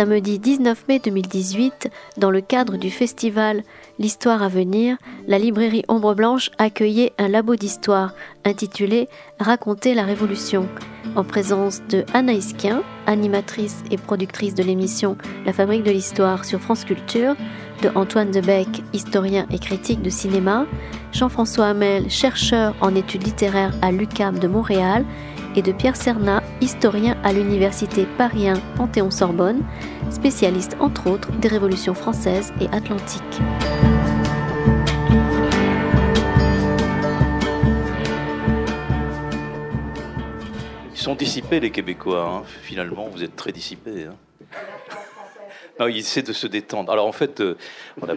Samedi 19 mai 2018, dans le cadre du festival L'Histoire à venir, la librairie Ombre Blanche accueillait un labo d'histoire intitulé Raconter la Révolution, en présence de Anaïs Kien, animatrice et productrice de l'émission La Fabrique de l'Histoire sur France Culture, de Antoine Debec, historien et critique de cinéma, Jean-François Hamel, chercheur en études littéraires à l'UCAM de Montréal, et de Pierre Cernat, historien à l'université Paris Panthéon-Sorbonne, spécialiste entre autres des révolutions françaises et atlantiques. Ils sont dissipés les Québécois, hein. finalement, vous êtes très dissipés. Hein. Non, il essaie de se détendre. Alors en fait, euh, on a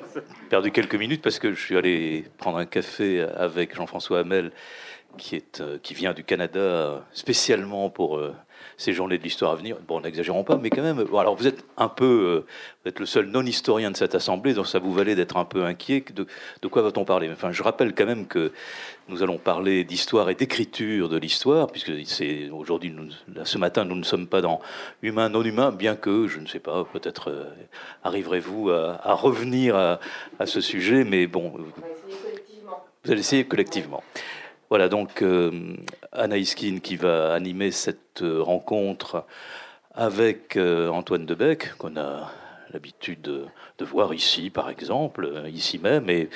perdu quelques minutes parce que je suis allé prendre un café avec Jean-François Hamel qui, est, euh, qui vient du Canada euh, spécialement pour euh, ces journées de l'histoire à venir. Bon, n'exagérons pas, mais quand même. Bon, alors, vous êtes un peu, vous êtes le seul non-historien de cette assemblée, donc ça vous valait d'être un peu inquiet. De, de quoi va-t-on parler? Enfin, je rappelle quand même que nous allons parler d'histoire et d'écriture de l'histoire, puisque c'est aujourd'hui, ce matin, nous ne sommes pas dans humain, non humain, bien que, je ne sais pas, peut-être arriverez-vous à, à revenir à, à, ce sujet, mais bon. Vous allez essayer collectivement. Voilà donc euh, Anaïs qui va animer cette euh, rencontre avec euh, Antoine Debec, qu'on a l'habitude de, voir ici, par exemple, ici même, et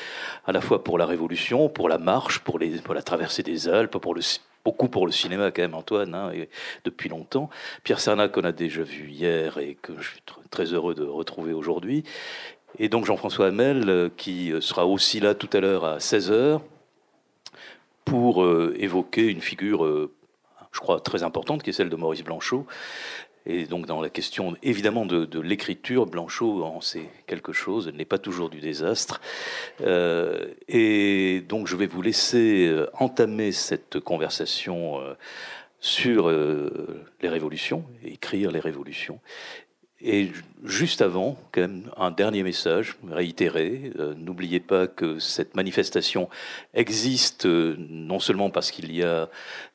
à la fois pour la Révolution, pour la marche, pour, la traversée des Alpes, pour beaucoup pour le cinéma quand même, Antoine, hein, depuis longtemps. Pierre Sernac, qu'on a déjà vu hier et que je suis très heureux de retrouver aujourd'hui. Et donc Jean-François Hamel, qui sera aussi là tout à l'heure à 16h pour euh, évoquer une figure, euh, je crois, très importante, qui est celle de Maurice Blanchot. Et donc dans la question évidemment de, l'écriture, Blanchot en sait quelque chose, elle n'est pas toujours du désastre. Euh, et donc je vais vous laisser entamer cette conversation sur les révolutions, écrire les révolutions. Et juste avant, quand même, un dernier message réitéré. Euh, n'oubliez pas que cette manifestation existe euh, non seulement parce qu'il y a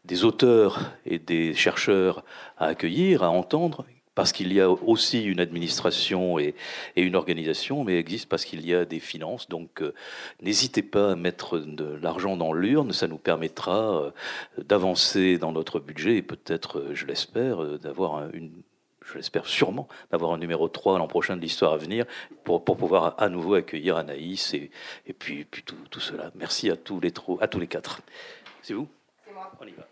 des auteurs et des chercheurs à accueillir, à entendre, parce qu'il y a aussi une administration et, une organisation, mais existe parce qu'il y a des finances. Donc euh, n'hésitez pas à mettre de l'argent dans l'urne, ça nous permettra d'avancer dans notre budget et peut-être, je l'espère, d'avoir une je l'espère sûrement, d'avoir un numéro 3 l'an prochain de l'histoire à venir pour, pour, pouvoir à nouveau accueillir Anaïs et, et puis, puis tout, tout, cela. Merci à tous les, à tous les quatre. C'est vous? C'est moi. On y va.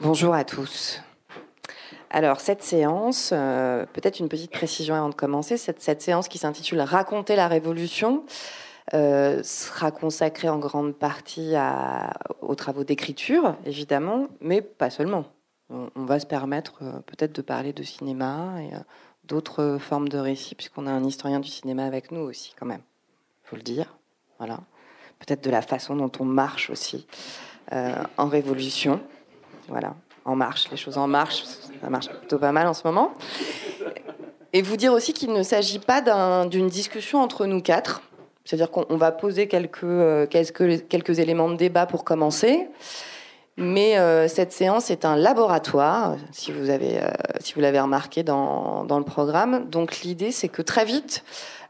Bonjour à tous. Alors, cette séance, euh, peut-être une petite précision avant de commencer, cette, cette séance qui s'intitule Raconter la Révolution euh, sera consacrée en grande partie à, aux travaux d'écriture, évidemment, mais pas seulement on, va se permettre euh, peut-être de parler de cinéma et euh, d'autres formes de récits, puisqu'on a un historien du cinéma avec nous aussi, quand même. Faut le dire. Voilà. Peut-être de la façon dont on marche aussi euh, en révolution. Voilà. En marche, les choses en marche, ça marche plutôt pas mal en ce moment. Et vous dire aussi qu'il ne s'agit pas d'une discussion entre nous quatre. C'est-à-dire qu'on va poser quelques, quelques, quelques éléments de débat pour commencer. Mais euh, cette séance est un laboratoire, si vous avez, euh, si vous l'avez remarqué dans, dans, le programme. Donc l'idée, c'est que très vite,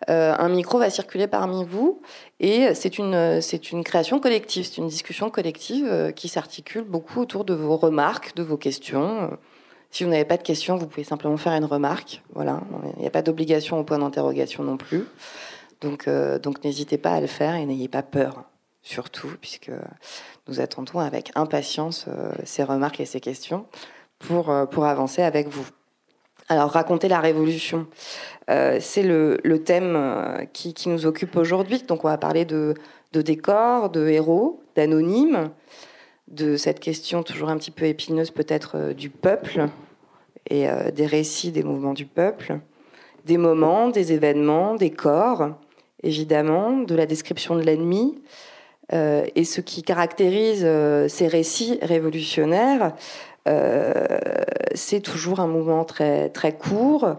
euh, un micro va circuler parmi vous, et c'est une, c'est une création collective, c'est une discussion collective qui s'articule beaucoup autour de vos remarques, de vos questions. Si vous n'avez pas de questions, vous pouvez simplement faire une remarque. Voilà, il n'y a pas d'obligation au point d'interrogation non plus. Donc, donc n'hésitez pas à le faire et n'ayez pas peur surtout, puisque nous attendons avec impatience euh, ces remarques et ces questions pour, euh, pour avancer avec vous. Alors, raconter la révolution, euh, c'est le, le, thème qui, qui, nous occupe aujourd'hui. Donc, on va parler de, de décors, de héros, d'anonymes, de cette question toujours un petit peu épineuse peut-être du peuple et des récits des mouvements du peuple, des moments, des événements, des corps, évidemment, de la description de l'ennemi, euh, et ce qui caractérise euh, ces récits révolutionnaires, euh, c'est toujours un mouvement très, court,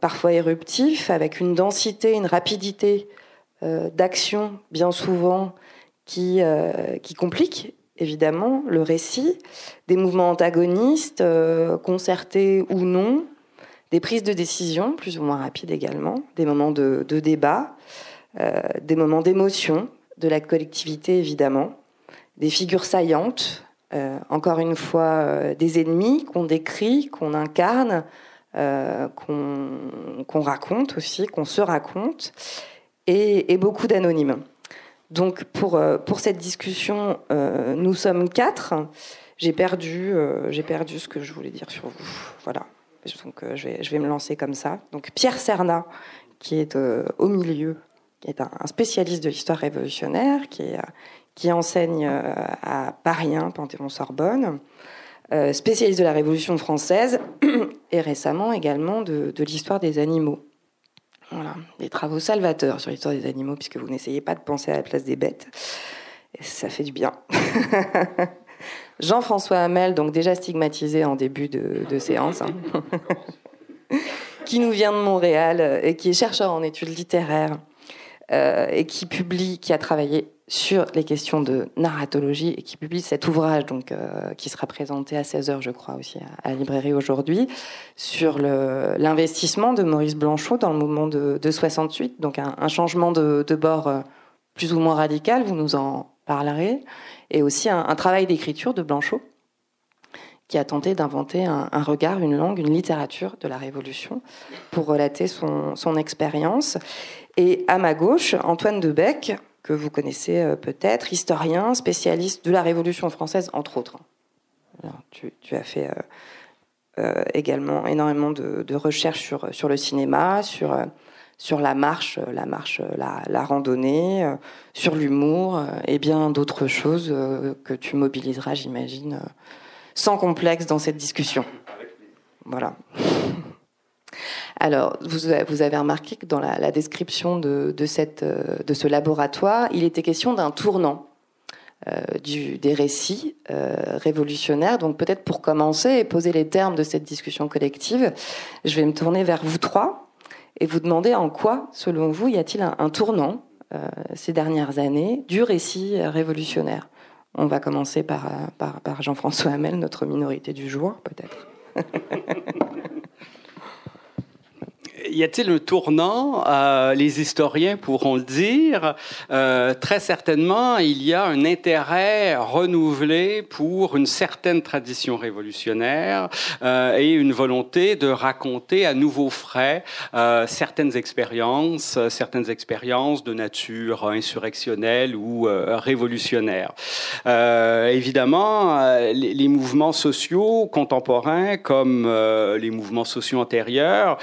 parfois éruptif, avec une densité, une rapidité d'action bien souvent qui, qui complique évidemment, le récit, des mouvements antagonistes, concertés ou non, des prises de décision, plus ou moins rapides également, des moments de, débat, des moments d'émotion, de la collectivité évidemment, des figures saillantes, encore une fois des ennemis qu'on décrit, qu'on incarne, euh, qu'on raconte aussi, qu'on se raconte, et, beaucoup d'anonymes. Donc pour, euh, pour cette discussion, euh, nous sommes quatre. J'ai perdu, perdu ce que je voulais dire sur vous. Voilà. Donc je, vais, je vais me lancer comme ça. Donc Pierre Serna, qui est au milieu, qui est un, spécialiste de l'histoire révolutionnaire, qui, qui enseigne à Paris 1, Panthéon-Sorbonne. Euh, spécialiste de la Révolution française et récemment également de, l'histoire des animaux. Voilà, des travaux salvateurs sur l'histoire des animaux, puisque vous n'essayez pas de penser à la place des bêtes. Et ça fait du bien. Jean-François Hamel, donc déjà stigmatisé en début de, séance, hein. qui nous vient de Montréal et qui est chercheur en études littéraires euh, et qui publie, qui a travaillé sur les questions de narratologie et qui publie cet ouvrage donc euh, qui sera présenté à 16h je crois aussi à, la librairie aujourd'hui sur l'investissement de Maurice Blanchot dans le mouvement de, 68 donc un, changement de, bord euh, plus ou moins radical vous nous en parlerez et aussi un, travail d'écriture de Blanchot qui a tenté d'inventer un, regard, une langue, une littérature de la Révolution pour relater son expérience. Et à ma gauche, Antoine Debec, que vous connaissez euh, peut-être, historien, spécialiste de la Révolution française, entre autres. tu, as fait euh, euh, également énormément de, recherches sur, sur le cinéma, sur, sur la marche, la marche, la, randonnée, sur l'humour et bien d'autres choses que tu mobiliseras, j'imagine, sans complexe dans cette discussion. Voilà. Alors, vous, avez remarqué que dans la, description euh, de, ce laboratoire, il était question d'un tournant. Euh, du, des récits euh, révolutionnaires. Donc peut-être pour commencer et poser les termes de cette discussion collective, je vais me tourner vers vous trois et vous demander en quoi, selon vous, y a-t-il un, tournant ces dernières années du récit révolutionnaire? On va commencer par, par Jean-François Hamel, notre minorité du jour, peut-être. y a-t-il un tournant euh, Les historiens pourront le dire? Euh, très certainement, il y a un intérêt renouvelé pour une certaine tradition révolutionnaire euh, et une volonté de raconter à nouveau frais certaines expériences, certaines expériences de nature insurrectionnelle ou révolutionnaire. évidemment, les, les, mouvements sociaux contemporains, comme les mouvements sociaux antérieurs,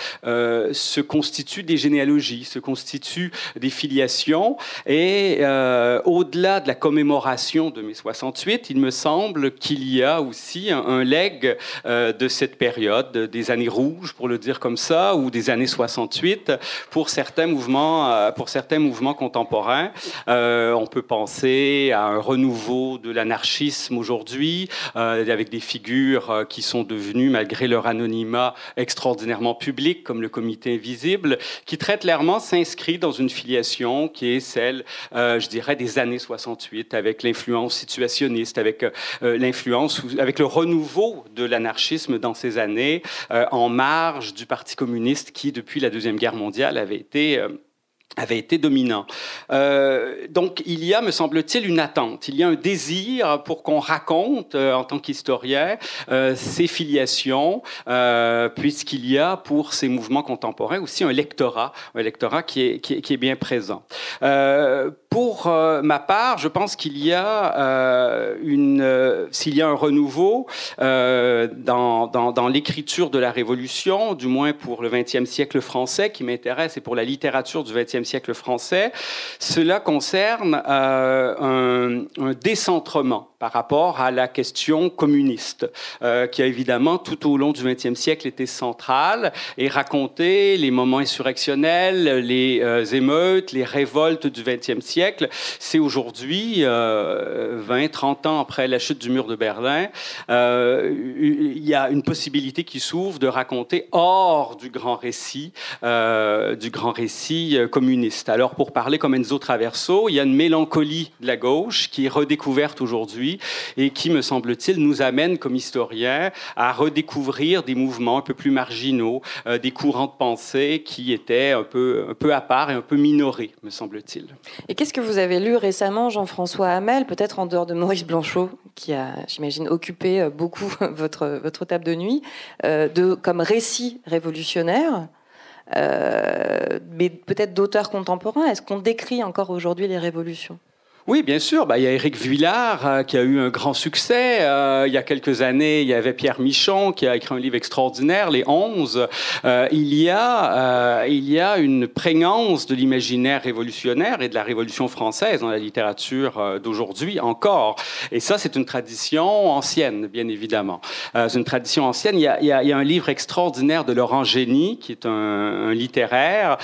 se constituent des généalogies, se constituent des filiations. Et euh, au-delà de la commémoration de mai 68, il me semble qu'il y a aussi un, un legs euh, de cette période, des années rouges, pour le dire comme ça, ou des années 68, pour certains mouvements, euh, pour certains mouvements contemporains. on peut penser à un renouveau de l'anarchisme aujourd'hui, avec des figures qui sont devenues, malgré leur anonymat, extraordinairement publiques, comme le comité invisible, qui très clairement s'inscrit dans une filiation qui est celle, euh, je dirais, des années 68, avec l'influence situationniste, avec euh, l'influence, avec le renouveau de l'anarchisme dans ces années, euh, en marge du Parti communiste qui, depuis la Deuxième Guerre mondiale, avait été avait été dominant. Euh, donc il y a, me semble-t-il, une attente, il y a un désir pour qu'on raconte, euh, en tant qu'historien, ces filiations, euh, puisqu'il y a pour ces mouvements contemporains aussi un lectorat, un lectorat qui est, qui est, bien présent. Pour ma part, je pense qu'il y a une, s'il y a un renouveau dans, dans, dans l'écriture de la Révolution, du moins pour le XXe siècle français, qui m'intéresse, et pour la littérature du XXe siècle français, cela concerne euh, un, un, décentrement par rapport à la question communiste, euh, qui a évidemment tout au long du XXe siècle été centrale et raconté les moments insurrectionnels, les euh, émeutes, les révoltes du XXe siècle. C'est aujourd'hui, 20, 30 ans après la chute du mur de Berlin, il y a une possibilité qui s'ouvre de raconter hors du grand récit, du grand récit communiste alors pour parler comme Enzo Traverso, il y a une mélancolie de la gauche qui est redécouverte aujourd'hui et qui, me semble-t-il, nous amène comme historiens à redécouvrir des mouvements un peu plus marginaux, euh, des courants de pensée qui étaient un peu, un peu à part et un peu minorés, me semble-t-il. Et qu'est-ce que vous avez lu récemment, Jean-François Hamel, peut-être en dehors de Maurice Blanchot, qui a, j'imagine, occupé euh, beaucoup votre, votre table de nuit, euh, de, comme récit révolutionnaire mais peut-être d'auteurs contemporains? Est-ce qu'on décrit encore aujourd'hui les révolutions? Oui, bien sûr. Bah, il y a Éric Vuillard euh, qui a eu un grand succès. Euh, il y a quelques années, il y avait Pierre Michon qui a écrit un livre extraordinaire, Les Onze. Euh, il, y a, il y a une prégnance de l'imaginaire révolutionnaire et de la Révolution française dans la littérature d'aujourd'hui encore. Et ça, c'est une tradition ancienne, bien évidemment. c'est une tradition ancienne. Il y, a, il y, a, un livre extraordinaire de Laurent Génie, qui est un, un littéraire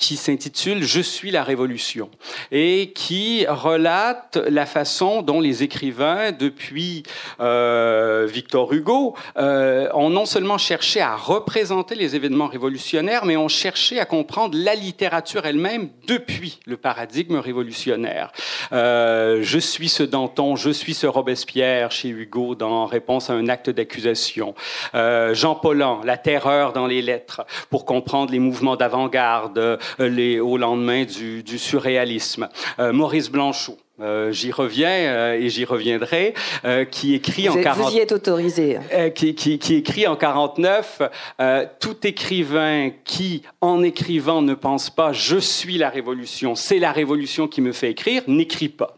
qui s'intitule Je suis la Révolution et qui relate la façon dont les écrivains, depuis euh, Victor Hugo, euh, ont non seulement cherché à représenter les événements révolutionnaires, mais ont cherché à comprendre la littérature elle-même depuis le paradigme révolutionnaire. Euh, je suis ce Danton, je suis ce Robespierre chez Hugo dans réponse à un acte d'accusation. Euh, Jean Paulhan, la terreur dans les lettres, pour comprendre les mouvements d'avant-garde les, au lendemain du, du surréalisme. Euh, Maurice Blanchot, euh, j'y reviens euh, et j'y reviendrai, euh, qui écrit vous en 40... Vous y êtes autorisé. Qui, qui, qui, écrit en 49, tout écrivain qui, en écrivant, ne pense pas « je suis la révolution, c'est la révolution qui me fait écrire », n'écrit pas.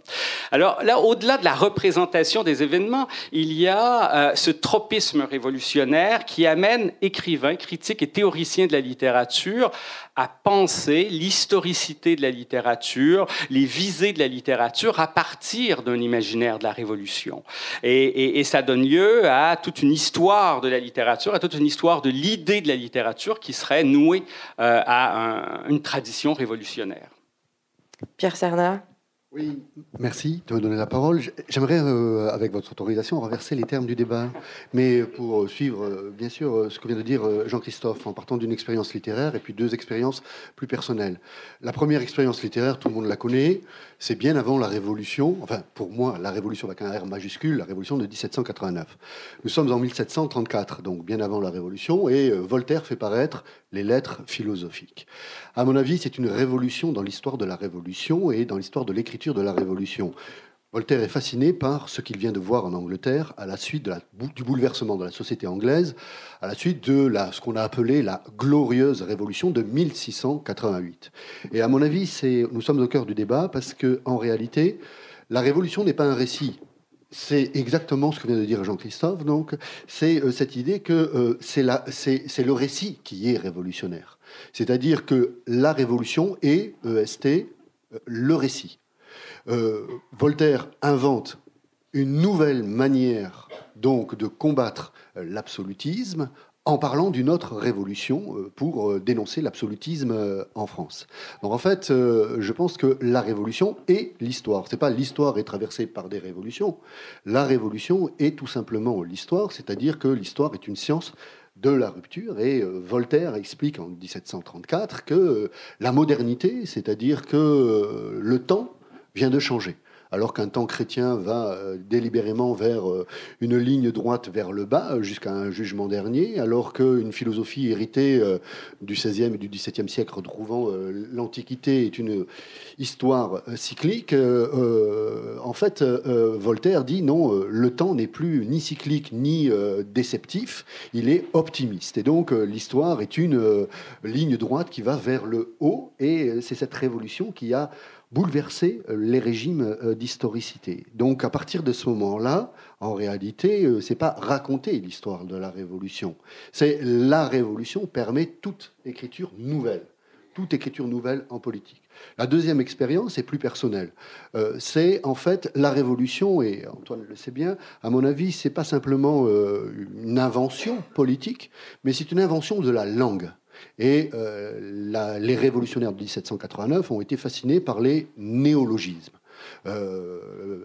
Alors là, au-delà de la représentation des événements, il y a ce tropisme révolutionnaire qui amène écrivains, critiques et théoriciens de la littérature à penser l'historicité de la littérature, les visées de la littérature à partir d'un imaginaire de la Révolution. Et, ça donne lieu à toute une histoire de la littérature, à toute une histoire de l'idée de la littérature qui serait nouée euh, à un, une tradition révolutionnaire. Pierre Serna oui, merci de me donner la parole. J'aimerais, euh, avec votre autorisation, renverser les termes du débat, mais pour suivre, euh, bien sûr, euh, ce que vient de dire euh, Jean-Christophe, en partant d'une expérience littéraire et puis deux expériences plus personnelles. La première expérience littéraire, tout le monde la connaît, c'est bien avant la Révolution, enfin pour moi, la Révolution avec un R majuscule, la Révolution de 1789. Nous sommes en 1734, donc bien avant la Révolution, et euh, Voltaire fait paraître les lettres philosophiques. À mon avis, c'est une révolution dans l'histoire de la Révolution et dans l'histoire de l'écriture de la Révolution. Voltaire est fasciné par ce qu'il vient de voir en Angleterre à la suite du bouleversement de la société anglaise, à la suite de ce qu'on a appelé la glorieuse révolution de 1688. Et à mon avis, nous sommes au cœur du débat parce que en réalité, la révolution n'est pas un récit. C'est exactement ce que vient de dire Jean-Christophe. Donc, c'est euh, cette idée que euh, c'est, c'est le récit qui est révolutionnaire. C'est-à-dire que la révolution est, EST, euh, le récit. Euh, Voltaire invente une nouvelle manière donc de combattre euh, l'absolutisme en parlant d'une autre révolution euh, pour dénoncer l'absolutisme en France. Donc en fait, je pense que la révolution est l'histoire. C'est pas l'histoire est traversée par des révolutions. La révolution est tout simplement l'histoire, c'est-à-dire que l'histoire est une science de la rupture. Et Voltaire explique en 1734 que la modernité, c'est-à-dire que le temps vient de changer. Alors qu'un temps chrétien va euh, délibérément vers euh, une ligne droite vers le bas euh, jusqu'à un jugement dernier, alors qu'une philosophie héritée du XVIe et du XVIIe siècle retrouvant l'Antiquité est une histoire cyclique, en fait, Voltaire dit non, le temps n'est plus ni cyclique ni déceptif, il est optimiste. Et donc l'histoire est une ligne droite qui va vers le haut, et c'est cette révolution qui a bouleverser euh, les régimes euh, d'historicité. Donc à partir de ce moment-là, en réalité, euh, c'est pas raconter l'histoire de la Révolution. C'est la Révolution permet toute écriture nouvelle, toute écriture nouvelle en politique. La deuxième expérience est plus personnelle. c'est en fait la Révolution, et Antoine le sait bien, à mon avis, c'est pas simplement une invention politique, mais c'est une invention de la langue. Et euh, les révolutionnaires de 1789 ont été fascinés par les néologismes. Euh,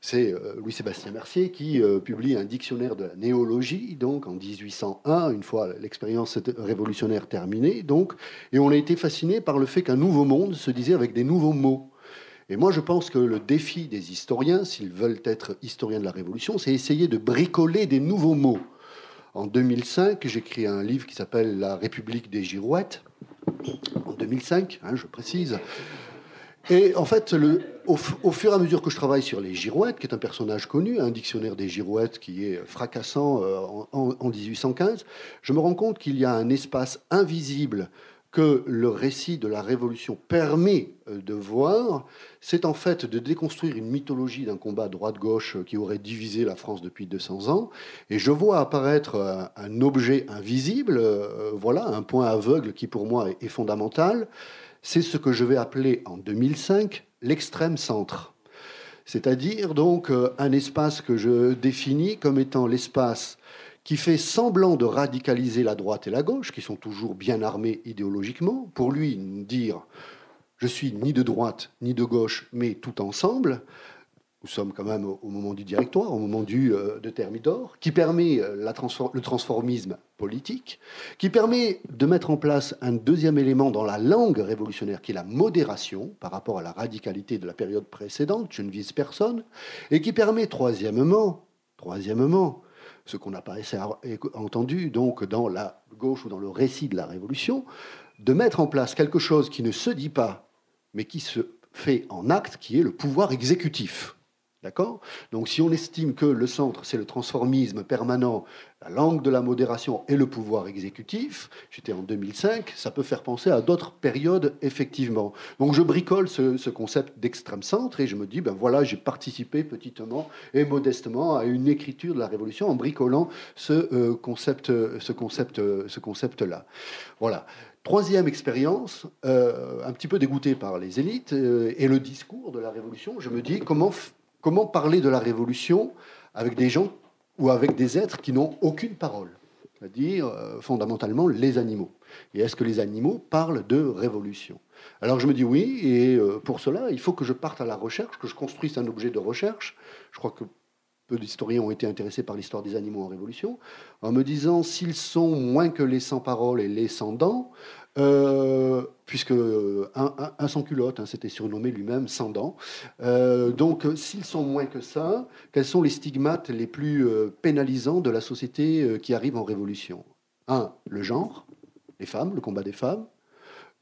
c'est euh, Louis-Sébastien Mercier qui publie un dictionnaire de la néologie, donc en 1801, une fois l'expérience révolutionnaire terminée, donc, et on a été fasciné par le fait qu'un nouveau monde se disait avec des nouveaux mots. Et moi, je pense que le défi des historiens, s'ils veulent être historiens de la Révolution, c'est essayer de bricoler des nouveaux mots. En 2005, j'écris un livre qui s'appelle La République des girouettes. En 2005, hein, je précise. Et en fait, au, fur et à mesure que je travaille sur les girouettes, qui est un personnage connu, un dictionnaire des girouettes qui est fracassant euh, en 1815, je me rends compte qu'il y a un espace invisible que le récit de la Révolution permet euh, de voir, c'est en fait de déconstruire une mythologie d'un combat droite-gauche qui aurait divisé la France depuis 200 ans. Et je vois apparaître un, objet invisible, euh, voilà, un point aveugle qui pour moi est, fondamental. C'est ce que je vais appeler en 2005 l'extrême centre. C'est-à-dire donc euh, un espace que je définis comme étant l'espace qui fait semblant de radicaliser la droite et la gauche, qui sont toujours bien armés idéologiquement, pour lui dire je suis ni de droite ni de gauche, mais tout ensemble. Nous sommes quand même au moment du directoire, au moment du, euh, de Thermidor, qui permet euh, le transformisme politique, qui permet de mettre en place un deuxième élément dans la langue révolutionnaire, qui est la modération par rapport à la radicalité de la période précédente, je ne vise personne, et qui permet, troisièmement, troisièmement ce qu'on n'a pas entendu donc dans la gauche ou dans le récit de la Révolution, de mettre en place quelque chose qui ne se dit pas, mais qui se fait en acte, qui est le pouvoir exécutif. D'accord? Donc si on estime que le centre, c'est le transformisme permanent, la langue de la modération et le pouvoir exécutif, j'étais en 2005, ça peut faire penser à d'autres périodes, effectivement. Donc je bricole ce, concept d'extrême centre et je me dis, ben voilà, j'ai participé petitement et modestement à une écriture de la Révolution en bricolant ce euh, concept, ce concept, ce concept-là. Voilà. Troisième expérience, euh, un petit peu dégoûté par les élites euh, et le discours de la Révolution, je me dis comment Comment parler de la révolution avec des gens ou avec des êtres qui n'ont aucune parole c'est-à-dire euh, fondamentalement les animaux. Et est-ce que les animaux parlent de révolution? Alors je me dis oui, et euh, pour cela, il faut que je parte à la recherche, que je construise un objet de recherche. Je crois que peu d'historiens ont été intéressés par l'histoire des animaux en révolution, en me disant s'ils sont moins que les sans-parole et les sans-dents, euh, puisque euh, un, sans-culotte, hein, c'était surnommé lui-même sans-dents. Euh, donc, s'ils sont moins que ça, quels sont les stigmates les plus pénalisants de la société qui arrive en révolution? Un, le genre, les femmes, le combat des femmes.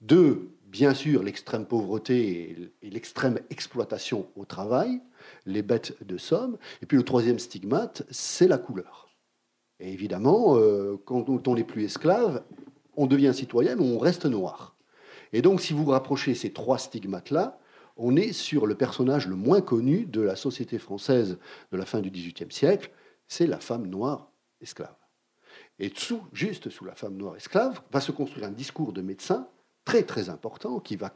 Deux, bien sûr, l'extrême pauvreté et l'extrême exploitation au travail, les bêtes de somme. Et puis le troisième stigmate, c'est la couleur. Et évidemment, quand on n'est plus esclave, on devient citoyen, mais on reste noir. Et donc, si vous rapprochez ces trois stigmates-là, on est sur le personnage le moins connu de la société française de la fin du XVIIIe siècle, c'est la femme noire esclave. Et sous, juste sous la femme noire esclave, va se construire un discours de médecin très très important qui va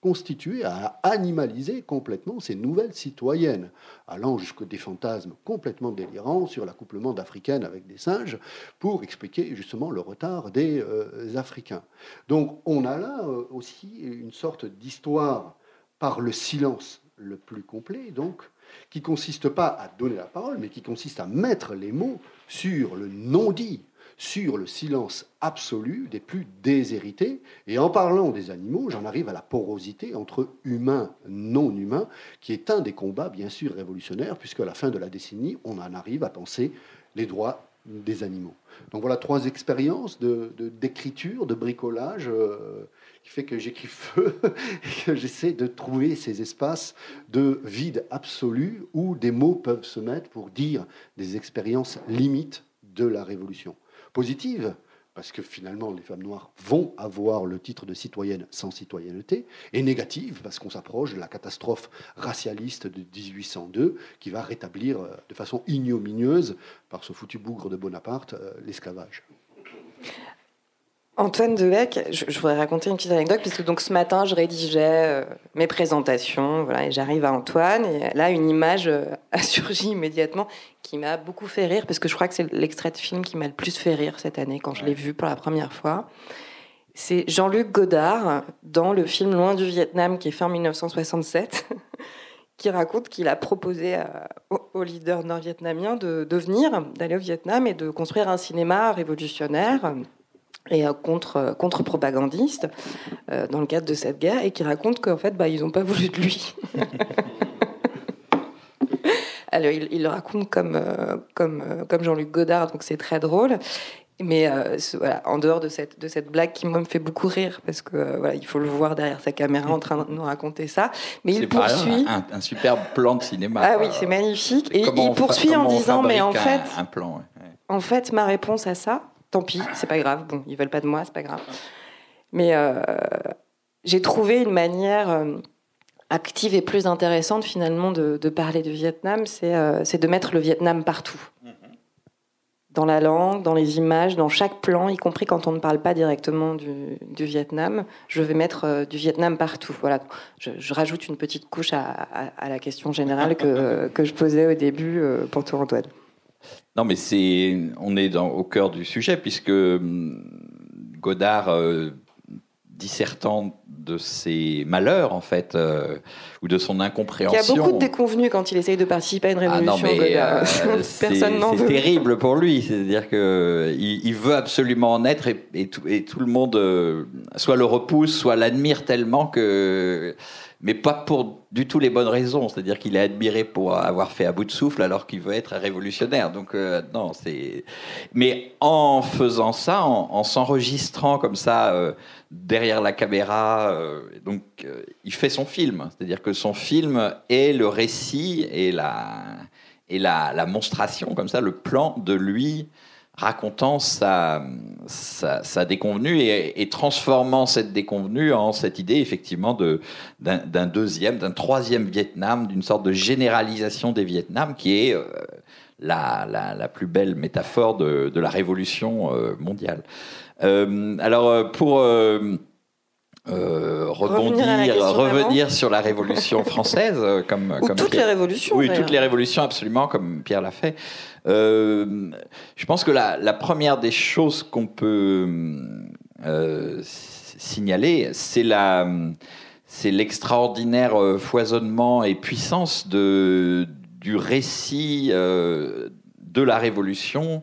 constitué à animaliser complètement ces nouvelles citoyennes, allant jusqu'à des fantasmes complètement délirants sur l'accouplement d'Africaines avec des singes, pour expliquer justement le retard des euh, Africains. Donc on a là euh, aussi une sorte d'histoire par le silence le plus complet, donc, qui consiste pas à donner la parole, mais qui consiste à mettre les mots sur le non-dit, sur le silence absolu des plus déshérités. Et en parlant des animaux, j'en arrive à la porosité entre humains non humains, qui est un des combats, bien sûr, révolutionnaires, puisque à la fin de la décennie, on en arrive à penser les droits des animaux. Donc voilà trois expériences d'écriture, de, de, bricolage, euh, qui fait que j'écris feu et que j'essaie de trouver ces espaces de vide absolu où des mots peuvent se mettre pour dire des expériences limites de la révolution positive, parce que finalement les femmes noires vont avoir le titre de citoyenne sans citoyenneté, et négative, parce qu'on s'approche de la catastrophe racialiste de 1802, qui va rétablir euh, de façon ignominieuse, par ce foutu bougre de Bonaparte, euh, l'esclavage. Antoine Debec, je, voudrais raconter une petite anecdote, puisque donc ce matin, je rédigeais euh, mes présentations, voilà, et j'arrive à Antoine, et là, une image euh, a surgi immédiatement qui m'a beaucoup fait rire, parce que je crois que c'est l'extrait de film qui m'a le plus fait rire cette année, quand je l'ai vu pour la première fois. C'est Jean-Luc Godard, dans le film Loin du Vietnam, qui est fait en 1967, qui raconte qu'il a proposé au leader nord-vietnamien de, de venir, d'aller au Vietnam et de construire un cinéma révolutionnaire et contre, contre-propagandiste dans le cadre de cette guerre et qui raconte qu'en fait, bah, ils n'ont pas voulu de lui. Alors, il, le raconte comme, comme, comme Jean-Luc Godard, donc c'est très drôle. Mais euh, voilà, en dehors de cette, de cette blague qui moi me fait beaucoup rire parce que euh, voilà, il faut le voir derrière sa caméra en train de nous raconter ça. Mais il poursuit un, un, superbe plan de cinéma. Ah oui, c'est magnifique. Et il poursuit en disant mais en fait, un, plan. En fait, ma réponse à ça, tant pis, c'est pas grave. Bon, ils veulent pas de moi, c'est pas grave. Mais euh, j'ai trouvé une manière active et plus intéressante finalement de, de parler du Vietnam, c'est de mettre le Vietnam partout. Mhm dans la langue, dans les images, dans chaque plan, y compris quand on ne parle pas directement du, Vietnam. Je vais mettre euh, du Vietnam partout. Voilà. Je, rajoute une petite couche à, la question générale que, que, je posais au début euh, pour toi, Antoine. Non, mais c'est, on est dans, au cœur du sujet puisque hum, Godard euh, dissertant de ses malheurs, en fait, euh, ou de son incompréhension. Il y a beaucoup de déconvenus quand il essaye de participer à une ah révolution. Euh, Personne n'en veut. C'est terrible pour lui. C'est-à-dire qu'il il veut absolument en être et, tout, et tout, le monde soit le repousse, soit l'admire tellement que mais pas pour du tout les bonnes raisons. C'est-à-dire qu'il est admiré pour avoir fait à bout de souffle alors qu'il veut être révolutionnaire. Donc euh, non, c'est. Mais en faisant ça, en, s'enregistrant comme ça euh, derrière la caméra, euh, donc il fait son film. C'est-à-dire que son film est le récit et la et la, la monstration comme ça, le plan de lui racontant sa, sa, déconvenue et, transformant cette déconvenue en cette idée effectivement d'un deuxième, d'un troisième Vietnam, d'une sorte de généralisation des Vietnams qui est euh, la, la, plus belle métaphore de, de la révolution euh, mondiale. Euh, alors pour rebondir, revenir, sur la Révolution française, comme, Ou toutes les révolutions. Oui, toutes les révolutions, absolument, comme Pierre l'a fait. Euh, je pense que la, première des choses qu'on peut euh, signaler, c'est la c'est l'extraordinaire euh, foisonnement et puissance de, du récit de la Révolution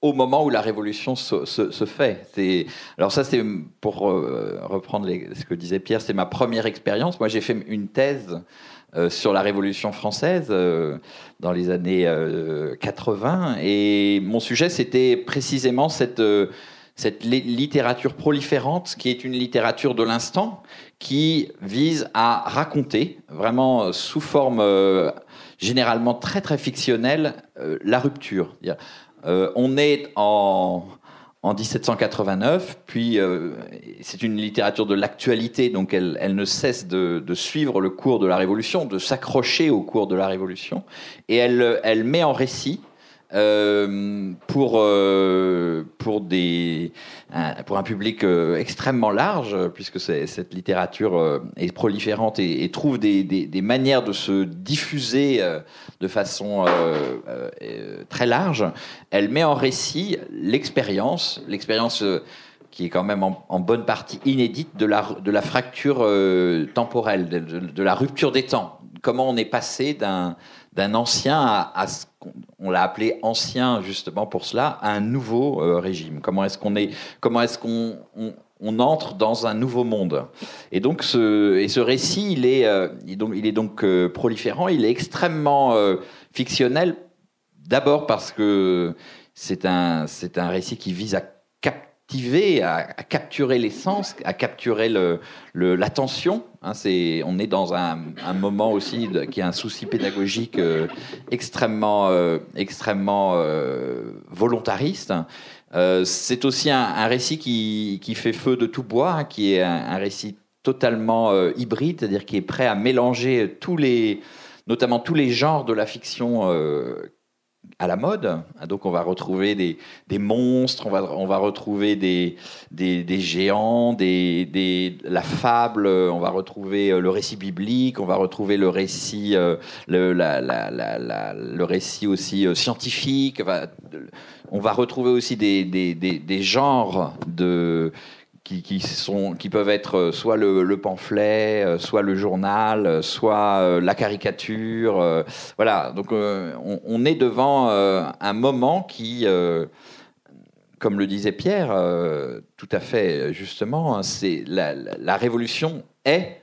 au moment où la révolution se, fait. Alors ça, c'est pour reprendre ce que disait Pierre, c'est ma première expérience. Moi, j'ai fait une thèse euh, sur la Révolution française euh, dans les années 80. Euh, et mon sujet, c'était précisément cette, cette littérature proliférante, qui est une littérature de l'instant, qui vise à raconter, vraiment sous forme généralement très très fictionnelle, la rupture. On est en en 1789, puis euh, c'est une littérature de l'actualité, donc elle, ne cesse de, suivre le cours de la Révolution, de s'accrocher au cours de la Révolution, et elle met en récit euh, pour, euh, pour, des, un, pour un public euh, extrêmement large, puisque cette littérature est proliférante et, trouve des, des, manières de se diffuser de façon très large, elle met en récit l'expérience, l'expérience qui est quand même en, bonne partie inédite de la, de la fracture temporelle, de, la rupture des temps. Comment on est passé d'un d'un ancien à, à on l'a appelé ancien justement pour cela, à un nouveau euh, régime. Comment est-ce qu'on est, comment est-ce qu'on on, entre dans un nouveau monde? Et donc ce, ce récit, il est, euh, donc euh, proliférant, il est extrêmement fictionnel. D'abord parce que c'est un, c'est un récit qui vise à capter à, capturer l'essence, à capturer l'attention. Hein, on est dans un, moment aussi qui a un souci pédagogique euh, extrêmement, euh, euh, volontariste. c'est aussi un, récit qui, fait feu de tout bois, hein, qui est un, récit totalement hybride, c'est-à-dire qui est prêt à mélanger notamment tous les genres de la fiction à la mode. Donc on va retrouver des, des monstres, on va, on va retrouver des, des, des géants, des, la fable, on va retrouver euh, le récit biblique, on va retrouver le récit, euh, le, la, la, la, le récit aussi euh, scientifique. On va retrouver aussi des genres de qui, peuvent être euh, soit le, pamphlet, euh, soit le journal, euh, soit la caricature. Voilà, donc on, est devant un moment qui comme le disait Pierre, tout à fait justement, hein, c'est la, révolution est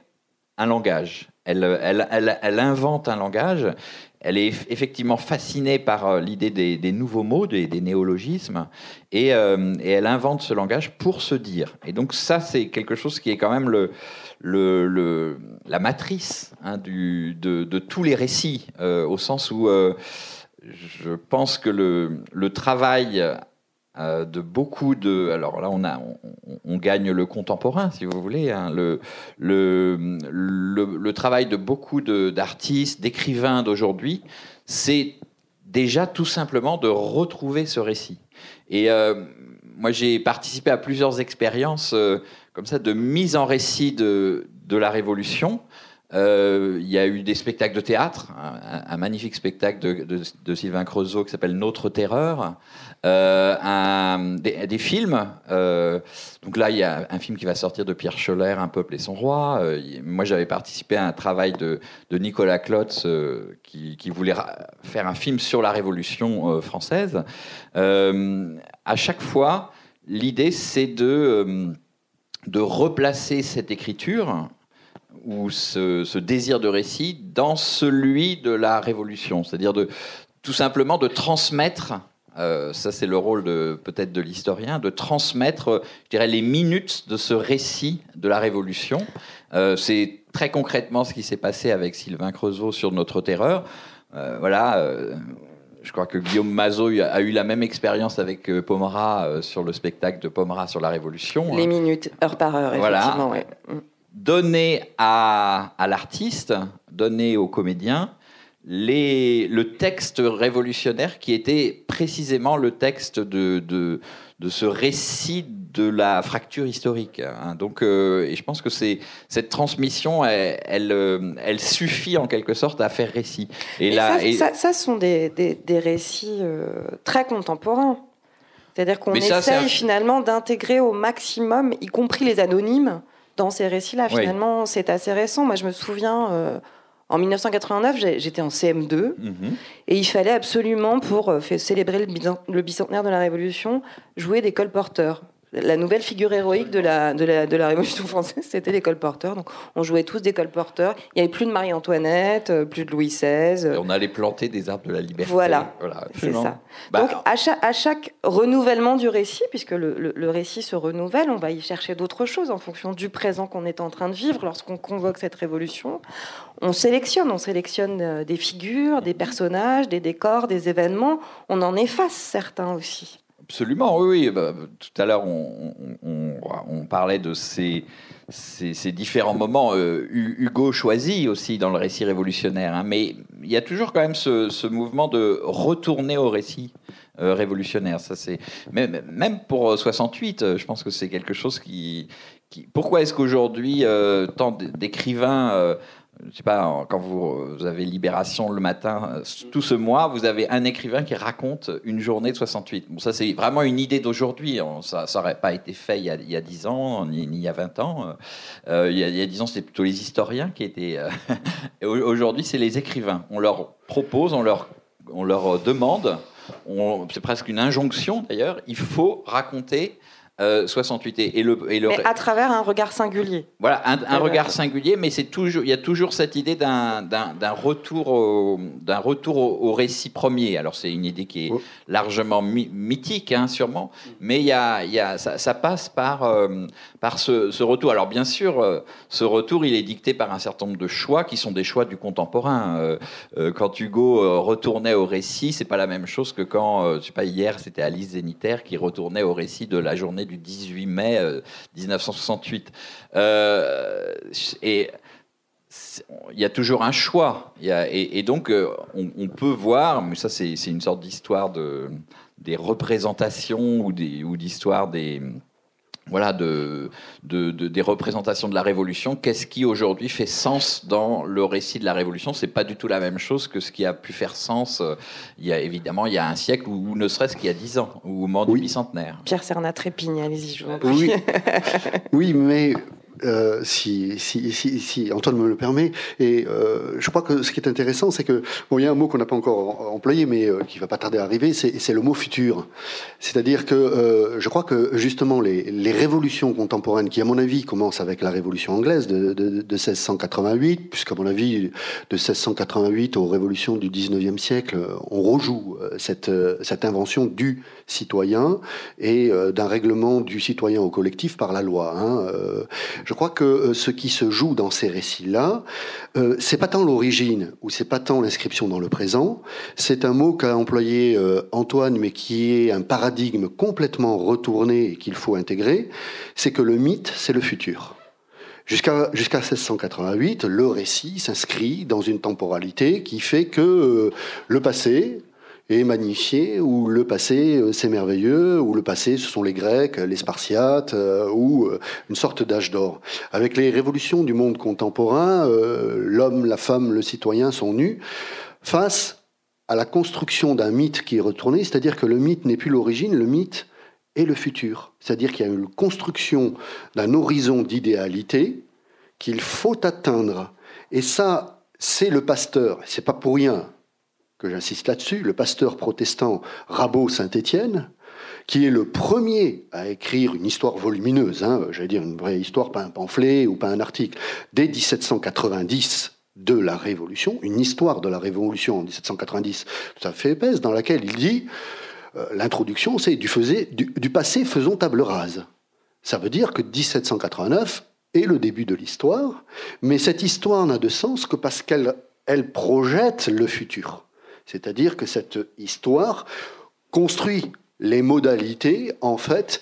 un langage. Elle, invente un langage. Elle est effectivement fascinée par euh, l'idée des, nouveaux mots, des, des néologismes, et, euh, et, elle invente ce langage pour se dire. Et donc ça, c'est quelque chose qui est quand même la matrice hein, de, tous les récits, euh, au sens où je pense que le travail euh, de beaucoup de. Alors là, on, a, on, gagne le contemporain, si vous voulez. Hein, le, le, le, travail de beaucoup d'artistes, d'écrivains d'aujourd'hui, c'est déjà tout simplement de retrouver ce récit. Et euh, moi, j'ai participé à plusieurs expériences euh, comme ça de mise en récit de, de la Révolution. Euh, il y a eu des spectacles de théâtre, un, magnifique spectacle de, Sylvain Creusot qui s'appelle Notre Terreur, euh, des, films. Euh, donc là, il y a un film qui va sortir de Pierre Scholler, Un peuple et son roi. moi, j'avais participé à un travail de, Nicolas Klotz qui, qui, voulait faire un film sur la Révolution française. à chaque fois, l'idée, c'est de, de replacer cette écriture ou ce, désir de récit dans celui de la révolution, c'est-à-dire de tout simplement de transmettre. Euh, ça, c'est le rôle de peut-être de l'historien, de transmettre, je dirais, les minutes de ce récit de la Révolution. Euh, c'est très concrètement ce qui s'est passé avec Sylvain Creusot sur Notre Terreur. Euh, voilà, je crois que Guillaume Mazot a eu la même expérience avec Pomera sur le spectacle de Pomera sur la Révolution. Les hein. minutes, heure par heure, effectivement. Voilà. Mm donner à, à l'artiste, donner au comédien, les, le texte révolutionnaire qui était précisément le texte de, de, de ce récit de la fracture historique. Hein. Donc, euh, et je pense que c'est cette transmission, elle, elle, euh, elle, suffit en quelque sorte à faire récit. Et, là, ça, et... Ça, ça, sont des, des, des récits euh, très contemporains. C'est-à-dire qu'on essaye finalement d'intégrer au maximum, y compris les anonymes, dans ces récits-là. Finalement, c'est assez récent. Moi, je me souviens, euh, en 1989, j'étais en CM2 mhm. et il fallait absolument, pour euh, célébrer le bicentenaire de la Révolution, jouer des colporteurs la nouvelle figure héroïque de la, de la, de la Révolution française, c'était les colporteurs. Donc, on jouait tous des colporteurs. Il n'y avait plus de Marie-Antoinette, euh, plus de Louis XVI. on allait planter des arbres de la liberté. Voilà, c'est ça. Bah, Donc, à chaque, à chaque, renouvellement du récit, puisque le, le, récit se renouvelle, on va y chercher d'autres choses en fonction du présent qu'on est en train de vivre lorsqu'on convoque cette révolution. On sélectionne, on sélectionne euh, des figures, des personnages, des décors, des événements. On en efface certains aussi. Absolument, oui. oui. Bah, tout à l'heure, on, parlait de ces, différents moments. Euh, Hugo choisit aussi dans le récit révolutionnaire, hein. mais il y a toujours quand même ce, mouvement de retourner au récit euh, révolutionnaire. Ça, c'est même, pour 68, euh, je pense que c'est quelque chose qui... Pourquoi est-ce qu'aujourd'hui tant d'écrivains je sais pas, quand vous, avez Libération le matin, euh, tout ce mois, vous avez un écrivain qui raconte une journée de 68. Bon, ça, c'est vraiment une idée d'aujourd'hui. Ça n'aurait pas été fait il y, a, il 10 ans, ni, il y a 20 ans. Euh, il, y a, il, y a, 10 ans, c'était plutôt les historiens qui étaient. Euh, aujourd'hui, c'est les écrivains. On leur propose, on leur, on leur demande, c'est presque une injonction d'ailleurs, il faut raconter 68 euh, et, le, et le... Mais à travers un regard singulier. Voilà, un, regard singulier, mais c'est toujours, il y a toujours cette idée d'un retour, au, d'un retour au, récit premier. Alors c'est une idée qui est oh. largement mythique, hein, sûrement, mais il y a, il y a, ça, ça passe par, euh, par ce, ce, retour. Alors bien sûr, euh, ce retour, il est dicté par un certain nombre de choix qui sont des choix du contemporain. quand Hugo retournait au récit, c'est pas la même chose que quand, je sais pas, hier, c'était Alice Zénitaire qui retournait au récit de la journée du 18 mai 1968. Euh, euh, et il y a toujours un choix. et, donc, euh, on, peut voir, mais ça, c'est une sorte d'histoire de, des représentations ou d'histoire des, voilà, de, de, des représentations de la Révolution. Qu'est-ce qui aujourd'hui fait sens dans le récit de la Révolution? C'est pas du tout la même chose que ce qui a pu faire sens. Euh, il y a évidemment il y a un siècle ou, ne serait-ce qu'il y a dix ans, ou au moment du bicentenaire. Pierre Serna trépigne, allez-y, je vous en prie. Oui, oui mais euh, si, si, si, si, Antoine me le permet. Et euh, je crois que ce qui est intéressant, c'est que bon, il y a un mot qu'on n'a pas encore employé, mais euh, qui va pas tarder à arriver, c'est le mot futur. C'est-à-dire que euh, je crois que justement les, les, révolutions contemporaines, qui à mon avis commencent avec la révolution anglaise de, de, de 1688, puisqu'à mon avis de 1688 aux révolutions du 19e siècle, on rejoue cette, cette invention du citoyen et d'un règlement du citoyen au collectif par la loi. Hein. Je crois que euh, ce qui se joue dans ces récits-là, euh, c'est pas tant l'origine ou c'est pas tant l'inscription dans le présent. C'est un mot qu'a employé euh, Antoine, mais qui est un paradigme complètement retourné et qu'il faut intégrer. C'est que le mythe, c'est le futur. Jusqu'à jusqu'à 1688, le récit s'inscrit dans une temporalité qui fait que le passé, est magnifié, où le passé euh, c'est merveilleux, où le passé ce sont les Grecs, les Spartiates, euh, ou euh, une sorte d'âge d'or. Avec les révolutions du monde contemporain, l'homme, la femme, le citoyen sont nus face à la construction d'un mythe qui est retourné, c'est-à-dire que le mythe n'est plus l'origine, le mythe est le futur. C'est-à-dire qu'il y a une construction d'un horizon d'idéalité qu'il faut atteindre. Et ça, c'est le pasteur. C'est pas pour rien que j'insiste là-dessus, le pasteur protestant Rabot Saint-Étienne, qui est le premier à écrire une histoire volumineuse, hein, j'allais dire une vraie histoire, pas un pamphlet ou pas un article, dès 1790 de la Révolution, une histoire de la Révolution en 1790 tout à fait épaisse, dans laquelle il dit euh, l'introduction, c'est du, passé faisons table rase. Ça veut dire que 1789 est le début de l'histoire, mais cette histoire n'a de sens que parce qu'elle elle projette le futur. C'est-à-dire que cette histoire construit les modalités, en fait,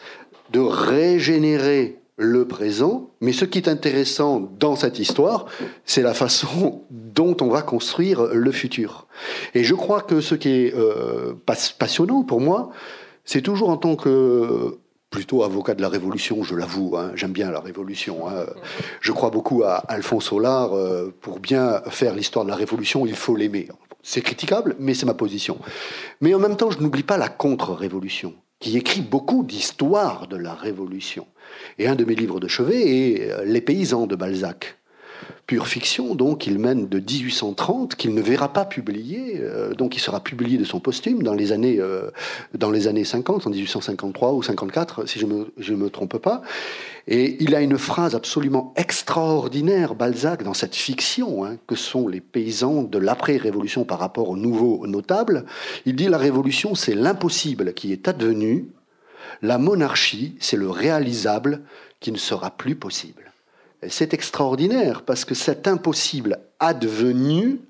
de régénérer le présent, mais ce qui est intéressant dans cette histoire, c'est la façon dont on va construire le futur. Et je crois que ce qui est euh, passionnant pour moi, c'est toujours en tant que plutôt avocat de la Révolution, je l'avoue, hein, j'aime bien la Révolution. Hein. Je crois beaucoup à Alphonse Hollard. Euh, pour bien faire l'histoire de la Révolution, il faut l'aimer. C'est critiquable, mais c'est ma position. Mais en même temps, je n'oublie pas la contre-révolution, qui écrit beaucoup d'histoires de la Révolution. Et un de mes livres de chevet est Les paysans de Balzac pure fiction, donc il mène de 1830, qu'il ne verra pas publier, euh, donc il sera publié de son posthume dans les années, euh, dans les années 50, en 1853 ou 54, si je ne me, me trompe pas. Et il a une phrase absolument extraordinaire, Balzac, dans cette fiction, hein, que sont les paysans de l'après-révolution par rapport aux nouveaux notables. Il dit la révolution, c'est l'impossible qui est advenu, la monarchie, c'est le réalisable qui ne sera plus possible c'est extraordinaire parce que cet impossible advenu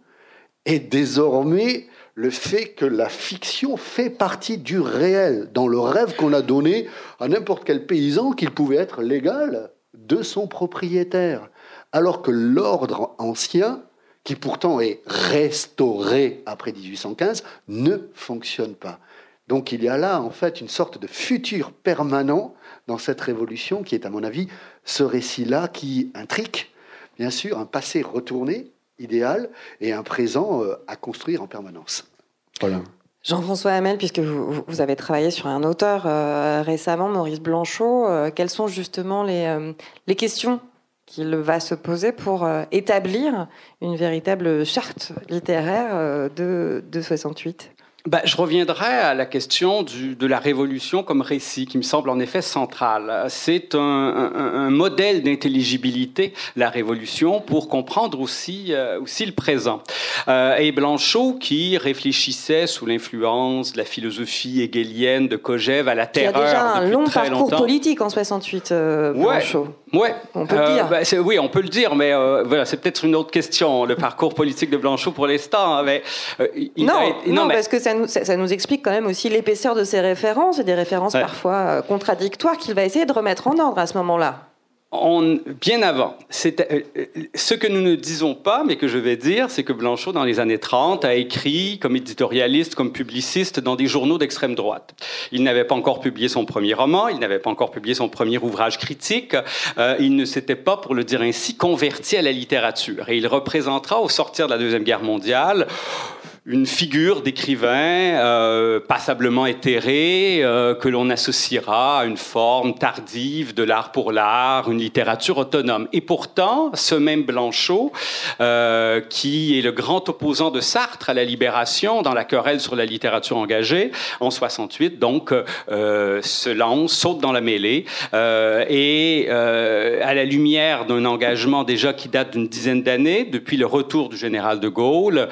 est désormais le fait que la fiction fait partie du réel, dans le rêve qu'on a donné à n'importe quel paysan qu'il pouvait être légal de son propriétaire. Alors que l'ordre ancien, qui pourtant est restauré après 1815, ne fonctionne pas. Donc il y a là en fait une sorte de futur permanent dans cette révolution qui est à mon avis ce récit-là qui intrique, bien sûr, un passé retourné, idéal, et un présent euh, à construire en permanence. Jean-François Hamel, puisque vous, avez travaillé sur un auteur euh, récemment, Maurice Blanchot, euh, quelles sont justement les, les questions qu'il va se poser pour établir une véritable charte littéraire de, de 68 bah, je reviendrai à la question du, de la révolution comme récit, qui me semble en effet central. C'est un, un, un, modèle d'intelligibilité, la révolution, pour comprendre aussi, euh, aussi le présent. Euh, et Blanchot, qui réfléchissait sous l'influence de la philosophie hegelienne de Kojève à la terreur. Il y a déjà un long parcours longtemps. politique en 68, euh, Blanchot. Ouais. On peut le dire. Bah, oui, on peut le dire, mais voilà, c'est peut-être une autre question, le parcours politique de Blanchot pour l'instant. Hein, mais, il non, a, non, non mais, parce que ça ça nous, explique quand même aussi l'épaisseur de ses références et des références parfois euh, contradictoires qu'il va essayer de remettre en ordre à ce moment-là. On, bien avant. Euh, euh, ce que nous ne disons pas, mais que je vais dire, c'est que Blanchot, dans les années 30, a écrit comme éditorialiste, comme publiciste dans des journaux d'extrême droite. Il n'avait pas encore publié son premier roman, il n'avait pas encore publié son premier ouvrage critique, il ne s'était pas, pour le dire ainsi, converti à la littérature. Et il représentera, au sortir de la Deuxième Guerre mondiale, une figure d'écrivain euh, passablement éthéré euh, que l'on associera à une forme tardive de l'art pour l'art, une littérature autonome. Et pourtant, ce même Blanchot, euh, qui est le grand opposant de Sartre à la Libération dans la querelle sur la littérature engagée, en 68, donc se lance, saute dans la mêlée, et à la lumière d'un engagement déjà qui date d'une dizaine d'années, depuis le retour du général de Gaulle,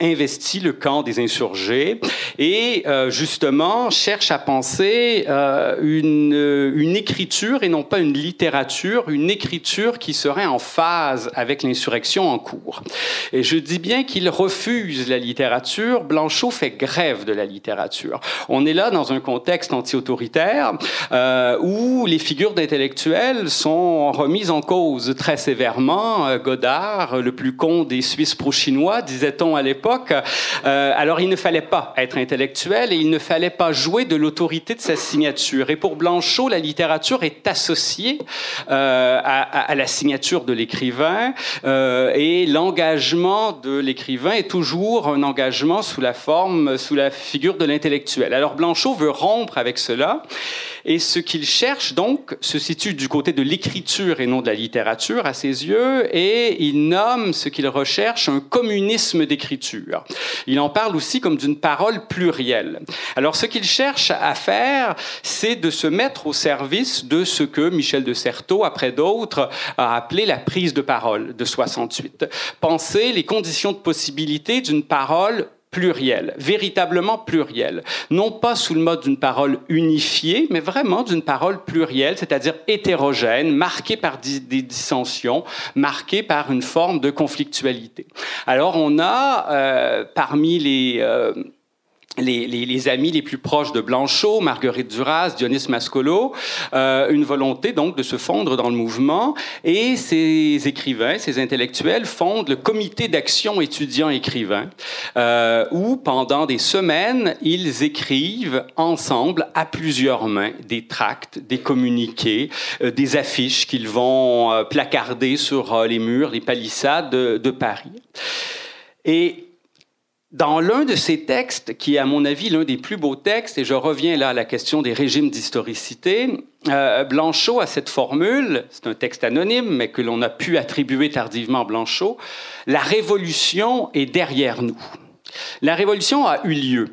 investit le camp des insurgés et euh, justement cherche à penser euh, une, une, écriture et non pas une littérature, une écriture qui serait en phase avec l'insurrection en cours. Et je dis bien qu'il refuse la littérature, Blanchot fait grève de la littérature. On est là dans un contexte anti-autoritaire euh, où les figures d'intellectuels sont remises en cause très sévèrement. Godard, le plus con des Suisses pro-chinois, disait-on à l'époque, euh, alors, il ne fallait pas être intellectuel et il ne fallait pas jouer de l'autorité de sa signature. Et pour Blanchot, la littérature est associée euh, à, la signature de l'écrivain euh, et l'engagement de l'écrivain est toujours un engagement sous la forme, sous la figure de l'intellectuel. Alors, Blanchot veut rompre avec cela. Et ce qu'il cherche donc se situe du côté de l'écriture et non de la littérature à ses yeux, et il nomme ce qu'il recherche un communisme d'écriture. Il en parle aussi comme d'une parole plurielle. Alors ce qu'il cherche à faire, c'est de se mettre au service de ce que Michel de Certeau, après d'autres, a appelé la prise de parole de 68. Penser les conditions de possibilité d'une parole pluriel, véritablement pluriel, non pas sous le mode d'une parole unifiée, mais vraiment d'une parole plurielle, c'est-à-dire hétérogène, marquée par des dissensions, marquée par une forme de conflictualité. Alors on a euh, parmi les euh, les, amis les plus proches de Blanchot, Marguerite Duras, Dionys Mascolo, euh, une volonté donc de se fondre dans le mouvement. Et ces écrivains, ces intellectuels fondent le comité d'action étudiants-écrivains, euh, où pendant des semaines, ils écrivent ensemble, à plusieurs mains, des tracts, des communiqués, euh, des affiches qu'ils vont euh, placarder sur les murs, les palissades de, de Paris. Et dans l'un de ces textes, qui est à mon avis l'un des plus beaux textes, et je reviens là à la question des régimes d'historicité, euh, Blanchot a cette formule, c'est un texte anonyme, mais que l'on a pu attribuer tardivement à Blanchot, La révolution est derrière nous. La révolution a eu lieu.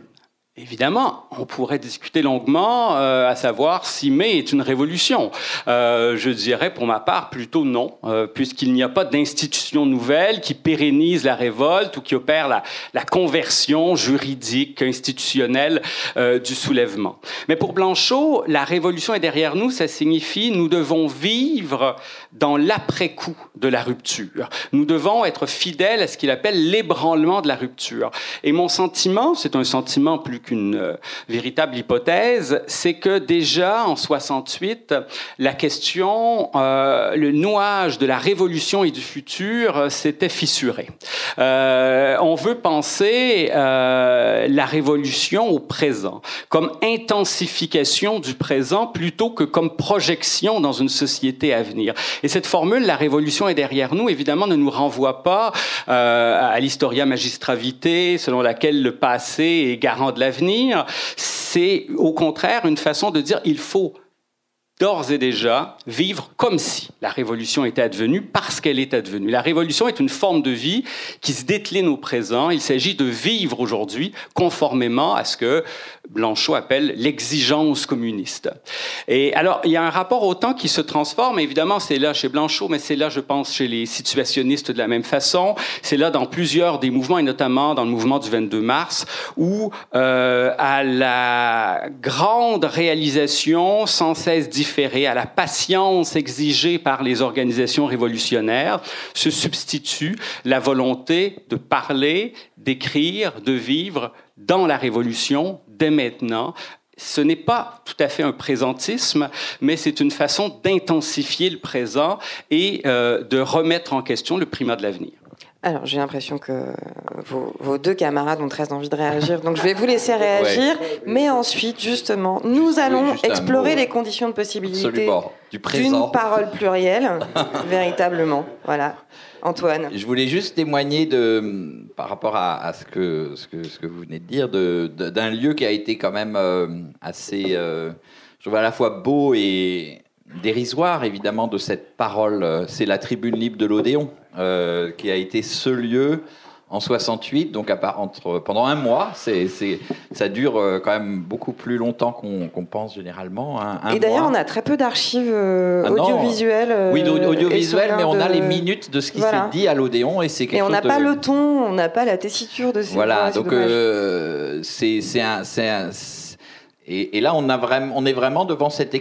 Évidemment, on pourrait discuter longuement euh, à savoir si mai est une révolution. Euh, je dirais pour ma part plutôt non, euh, puisqu'il n'y a pas d'institution nouvelle qui pérennise la révolte ou qui opère la, la conversion juridique, institutionnelle du soulèvement. Mais pour Blanchot, la révolution est derrière nous, ça signifie nous devons vivre dans l'après-coup de la rupture. Nous devons être fidèles à ce qu'il appelle l'ébranlement de la rupture. Et mon sentiment, c'est un sentiment plus qu'une euh, véritable hypothèse, c'est que déjà en 68, la question, euh, le nouage de la révolution et du futur euh, s'était fissuré. on veut penser la révolution au présent comme intensification du présent plutôt que comme projection dans une société à venir. Et cette formule, la révolution est derrière nous, évidemment, ne nous renvoie pas à l'historia magistravité selon laquelle le passé est garant de la c'est au contraire une façon de dire il faut d'ores et déjà vivre comme si la révolution était advenue parce qu'elle est advenue. La révolution est une forme de vie qui se décline au présent. Il s'agit de vivre aujourd'hui conformément à ce que Blanchot appelle l'exigence communiste. Et alors, il y a un rapport au temps qui se transforme. Évidemment, c'est là chez Blanchot, mais c'est là, je pense, chez les situationnistes de la même façon. C'est là dans plusieurs des mouvements, et notamment dans le mouvement du 22 mars, où euh, à la grande réalisation sans cesse à la patience exigée par les organisations révolutionnaires, se substitue la volonté de parler, d'écrire, de vivre dans la Révolution dès maintenant. Ce n'est pas tout à fait un présentisme, mais c'est une façon d'intensifier le présent et euh, de remettre en question le primat de l'avenir. Alors, j'ai l'impression que vos, deux camarades ont très envie de réagir, donc je vais vous laisser réagir. Mais ensuite, justement, nous allons explorer les conditions de possibilité. D'une parole plurielle, véritablement. Voilà. Antoine. Je voulais juste témoigner de, par rapport à, ce, que, ce, que, ce que vous venez de dire, d'un lieu qui a été quand même euh, assez, euh, je trouve à la fois beau et dérisoire, évidemment, de cette parole. C'est la tribune libre de l'Odéon, euh, qui a été ce lieu en 68, donc à part, entre, pendant un mois. C'est, ça dure euh, quand même beaucoup plus longtemps qu'on, pense généralement. Hein, et d'ailleurs, on a très peu d'archives euh, ah audiovisuelles. Euh, oui, audiovisuelles, mais on a les minutes de ce qui s'est dit à l'Odéon et c'est quelque Et on n'a pas le ton, on n'a pas la tessiture de ces Voilà, donc c'est, c'est un, et, et, là, on, a vraiment, on est vraiment devant cette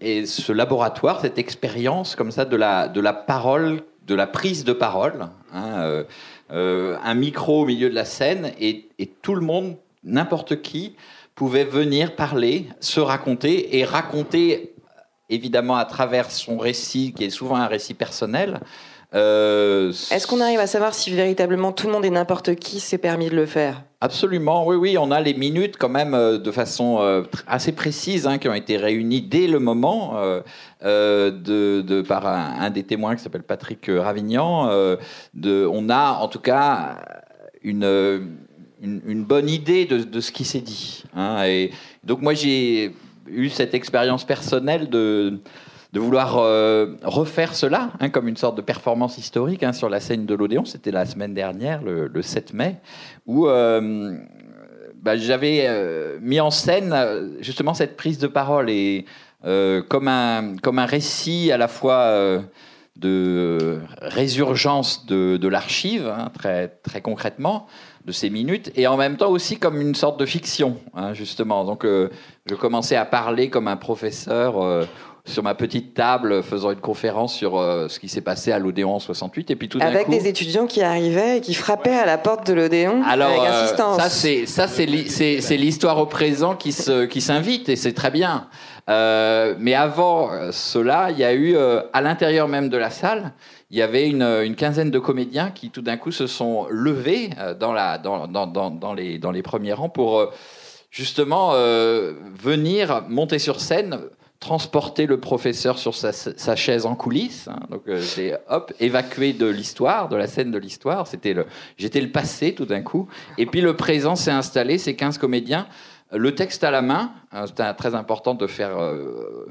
et ce laboratoire, cette expérience comme ça de la, de la parole, de la prise de parole. Hein, euh, un micro au milieu de la scène et, tout le monde, n'importe qui, pouvait venir parler, se raconter et raconter évidemment à travers son récit, qui est souvent un récit personnel, euh, Est-ce qu'on arrive à savoir si véritablement tout le monde et n'importe qui s'est permis de le faire? Absolument, oui, oui. On a les minutes quand même euh, de façon euh, assez précise hein, qui ont été réunies dès le moment de, par un, des témoins qui s'appelle Patrick Ravignan. on a en tout cas une, une, bonne idée de, ce qui s'est dit. Hein. et donc moi j'ai eu cette expérience personnelle de de vouloir euh, refaire cela, hein, comme une sorte de performance historique hein, sur la scène de l'Odéon. C'était la semaine dernière, le, 7 mai, où euh, bah, j'avais euh, mis en scène justement cette prise de parole et comme un comme un récit à la fois de résurgence de, de l'archive, hein, très très concrètement de ces minutes, et en même temps aussi comme une sorte de fiction, justement. Donc, je commençais à parler comme un professeur sur ma petite table faisant une conférence sur euh, ce qui s'est passé à l'Odéon en 68 et puis tout avec des étudiants qui arrivaient et qui frappaient à la porte de l'Odéon avec euh, ça c'est ça c'est l'histoire au présent qui se qui s'invite et c'est très bien. Euh, mais avant cela, il y a eu à l'intérieur même de la salle, il y avait une, une quinzaine de comédiens qui tout d'un coup se sont levés dans la dans, dans, dans, dans les dans les premiers rangs pour justement venir monter sur scène transporter le professeur sur sa, chaise en coulisses. Hein. donc euh, j'ai hop évacué de l'histoire, de la scène de l'histoire. C'était le, j'étais le passé tout d'un coup. Et puis le présent s'est installé. Ces 15 comédiens, le texte à la main. Hein, c'était très important de faire euh,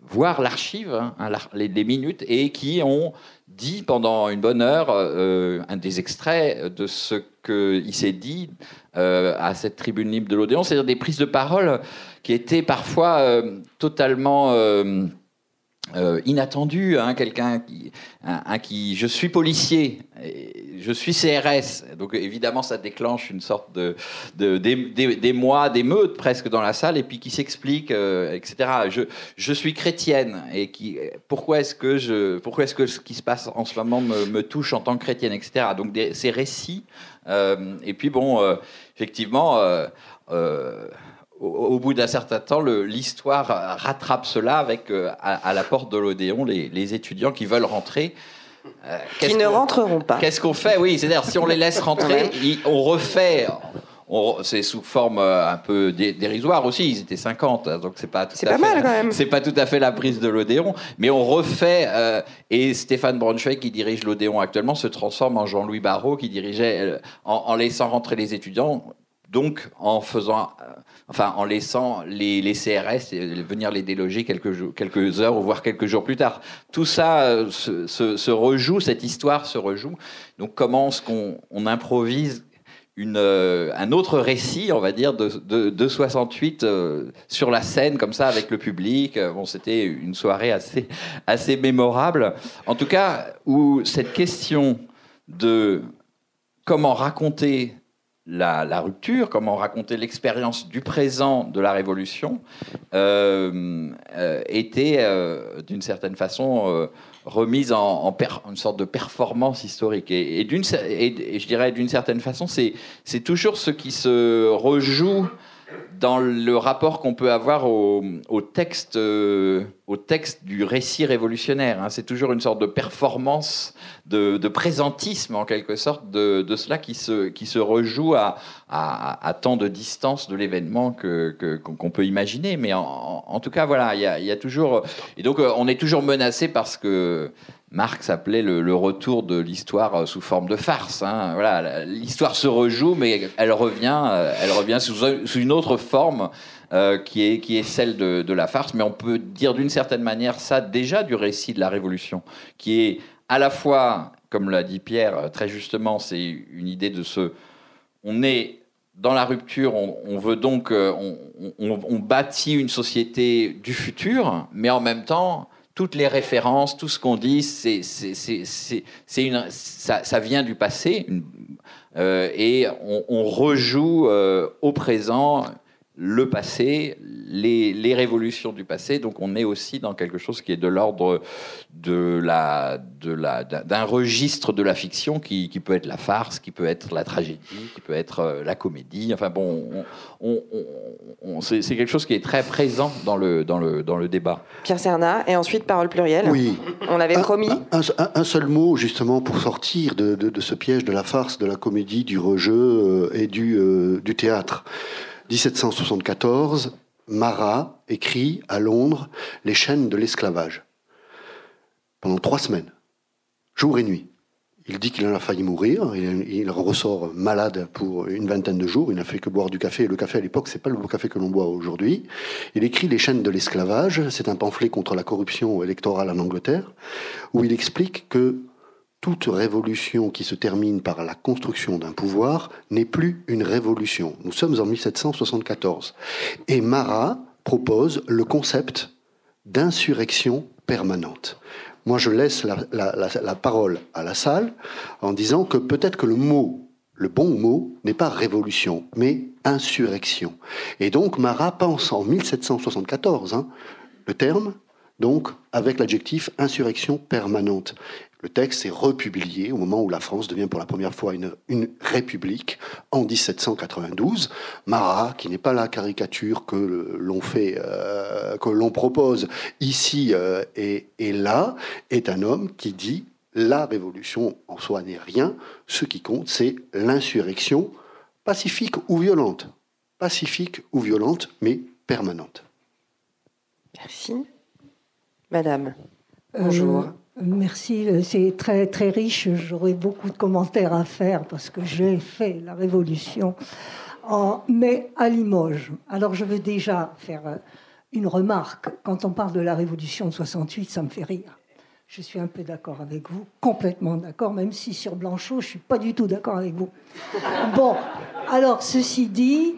voir l'archive, hein, les, les, minutes, et qui ont dit pendant une bonne heure euh, un des extraits de ce qu'il s'est dit à cette tribune libre de l'Odéon, c'est-à-dire des prises de parole qui était parfois euh, totalement euh, euh, inattendu. Hein, Quelqu'un qui, un, qui, je suis policier, je suis CRS, donc évidemment ça déclenche une sorte de, de des, mois d'émeute presque dans la salle, et puis qui s'explique, etc. Je, je suis chrétienne, et qui, pourquoi est-ce que je, pourquoi est-ce que ce qui se passe en ce moment me, me touche en tant que chrétienne, etc. Donc ces récits, et puis bon, effectivement au, bout d'un certain temps, l'histoire rattrape cela avec, euh, à, la porte de l'Odéon, les, étudiants qui veulent rentrer. Euh, qui ne rentreront pas. Qu'est-ce qu'on fait? Oui, c'est-à-dire si on les laisse rentrer, on refait. C'est sous forme euh, un peu dérisoire aussi. Ils étaient 50, hein, donc c'est pas tout à pas fait. Mal, quand même. C'est pas tout à fait la prise de l'Odéon, mais on refait. et Stéphane Braunschweig, qui dirige l'Odéon actuellement, se transforme en Jean-Louis Barrault, qui dirigeait en, en, laissant rentrer les étudiants donc en faisant, euh, enfin en laissant les, CRS venir les déloger quelques, heures ou voire quelques jours plus tard. Tout ça euh, se, rejoue, cette histoire se rejoue. Donc comment est-ce qu'on on improvise euh, un autre récit, on va dire, de, de, de 68 sur la scène, comme ça, avec le public. Bon, c'était une soirée assez, assez mémorable. En tout cas, où cette question de comment raconter la, rupture, comment raconter l'expérience du présent de la Révolution, euh, euh, était euh, d'une certaine façon remise en, une sorte de performance historique. Et, et, je dirais d'une certaine façon, c'est toujours ce qui se rejoue dans le rapport qu'on peut avoir au, texte, euh, au texte du récit révolutionnaire. Hein. C'est toujours une sorte de performance, de, présentisme en quelque sorte de, cela qui se, qui se rejoue à, tant de distance de l'événement que, qu'on peut imaginer. Mais en, tout cas, voilà, il y, y a, toujours. Et donc, on est toujours menacé parce que Marx appelait le, retour de l'histoire euh, sous forme de farce. Hein. Voilà, l'histoire se rejoue, mais elle revient, euh, elle revient sous, une autre forme euh, qui, est, qui est celle de, la farce. Mais on peut dire d'une certaine manière ça déjà du récit de la Révolution, qui est à la fois, comme l'a dit Pierre très justement, c'est une idée de ce... On est dans la rupture, on, veut donc, on, on, bâtit une société du futur, mais en même temps, toutes les références, tout ce qu'on dit, c'est, une, ça, vient du passé euh, et on, on rejoue euh, au présent le passé, les, révolutions du passé. Donc on est aussi dans quelque chose qui est de l'ordre de la, de la, d'un registre de la fiction qui, peut être la farce, qui peut être la tragédie, qui peut être euh, la comédie. Enfin bon, on, c'est, quelque chose qui est très présent dans le, dans le, dans le débat. Pierre Cernat, et ensuite parole plurielle. Oui. On l'avait promis. Un, seul mot justement pour sortir de, de, ce piège de la farce, de la comédie, du rejeu euh, et du, euh, du théâtre. 1774, Marat écrit à Londres Les chaînes de l'esclavage. Pendant trois semaines, jour et nuit. Il dit qu'il en a failli mourir, il, ressort malade pour une vingtaine de jours, il n'a fait que boire du café, le café à l'époque, c'est pas le café que l'on boit aujourd'hui. Il écrit Les chaînes de l'esclavage, c'est un pamphlet contre la corruption électorale en Angleterre, où il explique que toute révolution qui se termine par la construction d'un pouvoir n'est plus une révolution. Nous sommes en 1774. Et Marat propose le concept d'insurrection permanente. Moi, je laisse la, parole à la salle en disant que peut-être que le mot, le bon mot, n'est pas révolution, mais insurrection. Et donc, Marat pense en 1774, hein, le terme, donc avec l'adjectif insurrection permanente. Le texte est republié au moment où la France devient pour la première fois une, république en 1792. Marat, qui n'est pas la caricature que l'on fait, euh, que l'on propose ici euh, et, là, est un homme qui dit la révolution en soi n'est rien. Ce qui compte, c'est l'insurrection pacifique ou violente, pacifique ou violente, mais permanente. Merci, Madame. Bonjour. Euh, Merci, c'est très très riche. J'aurais beaucoup de commentaires à faire parce que j'ai fait la révolution, en, mais à Limoges. Alors je veux déjà faire euh, une remarque. Quand on parle de la révolution de 68, ça me fait rire. Je suis un peu d'accord avec vous, complètement d'accord, même si sur Blanchot, je suis pas du tout d'accord avec vous. Bon, alors ceci dit,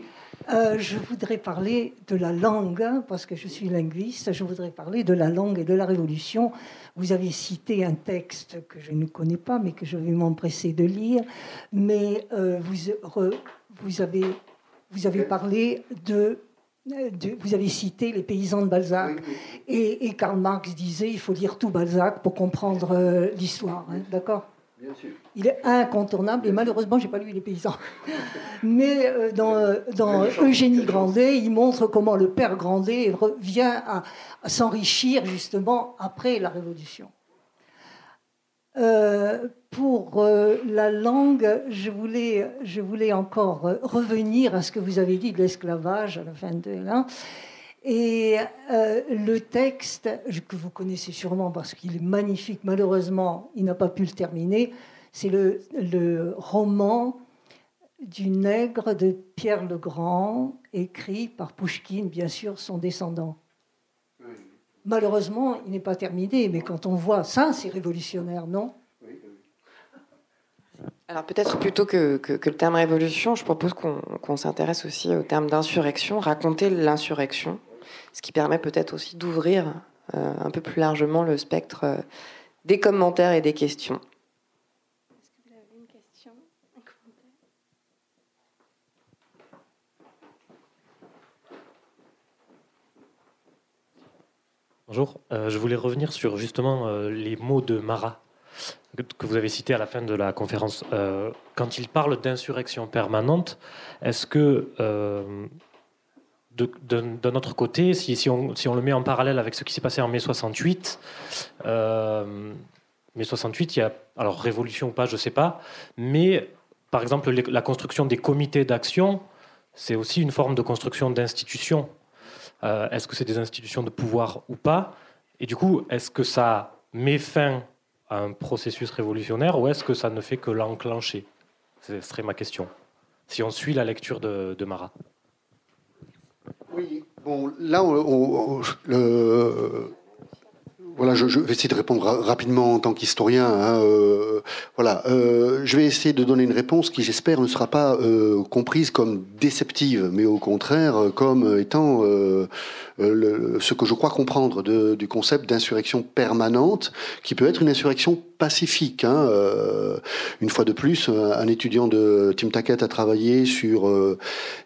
euh, je voudrais parler de la langue, hein, parce que je suis linguiste, je voudrais parler de la langue et de la révolution. Vous avez cité un texte que je ne connais pas, mais que je vais m'empresser de lire, mais euh, vous, vous, avez, vous avez parlé de, Vous avez cité les paysans de Balzac. Et, Karl Marx disait il faut lire tout Balzac pour comprendre euh, l'histoire. Hein, d'accord? Il est incontournable et malheureusement, j'ai pas lu Les Paysans. Mais euh, dans, euh, dans Eugénie Grandet, il montre comment le père Grandet vient à, s'enrichir justement après la Révolution. Euh, pour la langue, je voulais, je voulais encore revenir à ce que vous avez dit de l'esclavage à la fin de l'an. Et le texte, que vous connaissez sûrement parce qu'il est magnifique, malheureusement, il n'a pas pu le terminer, c'est le, roman du nègre de Pierre le Grand, écrit par Pouchkine, bien sûr, son descendant. Malheureusement, il n'est pas terminé, mais quand on voit ça, c'est révolutionnaire, non? Alors peut-être plutôt que, le terme révolution, je propose qu'on s'intéresse aussi au terme d'insurrection, raconter l'insurrection, ce qui permet peut-être aussi d'ouvrir euh, un peu plus largement le spectre euh, des commentaires et des questions. Bonjour, euh, je voulais revenir sur justement euh, les mots de Marat que vous avez cités à la fin de la conférence. Euh, quand il parle d'insurrection permanente, est-ce que d'un autre côté, si, on, le met en parallèle avec ce qui s'est passé en mai 68, euh, mai 68, il y a, alors révolution ou pas, je ne sais pas, mais par exemple la construction des comités d'action, c'est aussi une forme de construction d'institutions. Euh, est-ce que c'est des institutions de pouvoir ou pas? Et du coup, est-ce que ça met fin à un processus révolutionnaire ou est-ce que ça ne fait que l'enclencher? Ce serait ma question. Si on suit la lecture de, de Marat. Oui, bon, là, le, voilà, je, vais essayer de répondre rapidement en tant qu'historien. Hein, euh, voilà, euh, je vais essayer de donner une réponse qui, j'espère, ne sera pas euh, comprise comme déceptive, mais au contraire comme étant ce que je crois comprendre du concept d'insurrection permanente, qui peut être une insurrection pacifique. Hein, une fois de plus, un étudiant de Tim Tackett a travaillé sur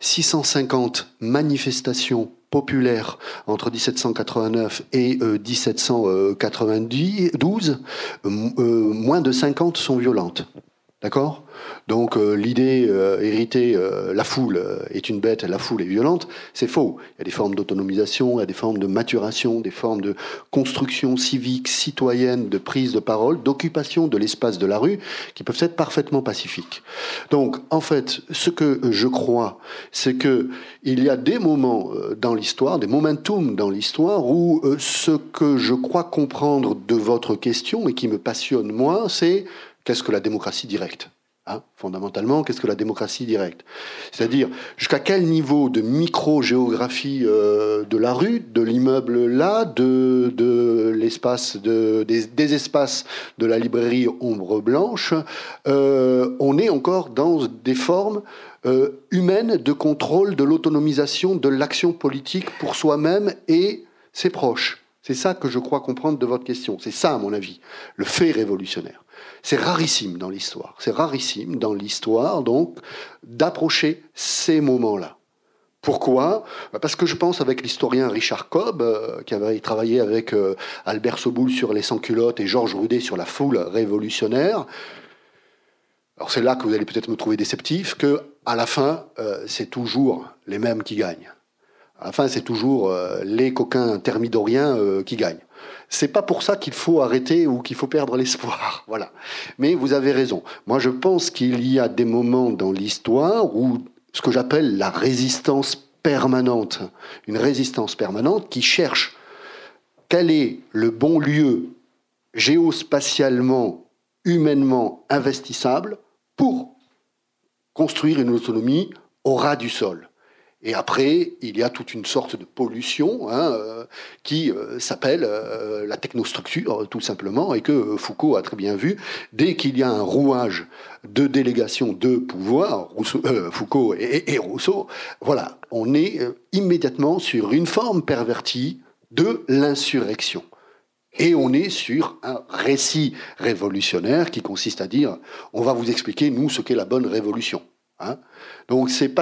650 manifestations populaire entre 1789 et 1792, euh, euh, moins de 50 sont violentes. D'accord? Donc euh, l'idée euh, héritée, euh, la foule est une bête, la foule est violente, c'est faux. Il y a des formes d'autonomisation, il y a des formes de maturation, des formes de construction civique, citoyenne, de prise de parole, d'occupation de l'espace de la rue, qui peuvent être parfaitement pacifiques. Donc en fait, ce que je crois, c'est que il y a des moments dans l'histoire, des momentum dans l'histoire, où ce que je crois comprendre de votre question et qui me passionne moi, c'est qu'est-ce que la démocratie directe hein, Fondamentalement, qu'est-ce que la démocratie directe? C'est-à-dire, jusqu'à quel niveau de micro-géographie euh, de la rue, de l'immeuble là, de, l'espace, de, des, espaces de la librairie Ombre Blanche, euh, on est encore dans des formes euh, humaines de contrôle de l'autonomisation de l'action politique pour soi-même et ses proches? C'est ça que je crois comprendre de votre question. C'est ça, à mon avis, le fait révolutionnaire. C'est rarissime dans l'histoire. C'est rarissime dans l'histoire, donc, d'approcher ces moments-là. Pourquoi? Parce que je pense avec l'historien Richard Cobb, euh, qui avait travaillé avec euh, Albert Soboul sur les sans-culottes et Georges Roudet sur la foule révolutionnaire. Alors c'est là que vous allez peut-être me trouver déceptif, que à la fin, euh, c'est toujours les mêmes qui gagnent. À la fin, c'est toujours les coquins thermidoriens qui gagnent. C'est pas pour ça qu'il faut arrêter ou qu'il faut perdre l'espoir. Voilà. Mais vous avez raison. Moi, je pense qu'il y a des moments dans l'histoire où ce que j'appelle la résistance permanente, une résistance permanente qui cherche quel est le bon lieu géospatialement, humainement investissable pour construire une autonomie au ras du sol. Et après, il y a toute une sorte de pollution hein, euh, qui euh, s'appelle euh, la technostructure, tout simplement, et que Foucault a très bien vu. Dès qu'il y a un rouage de délégation de pouvoir, Foucault et, Rousseau, voilà, on est immédiatement sur une forme pervertie de l'insurrection. Et on est sur un récit révolutionnaire qui consiste à dire on va vous expliquer, nous, ce qu'est la bonne révolution. Hein. Donc c'est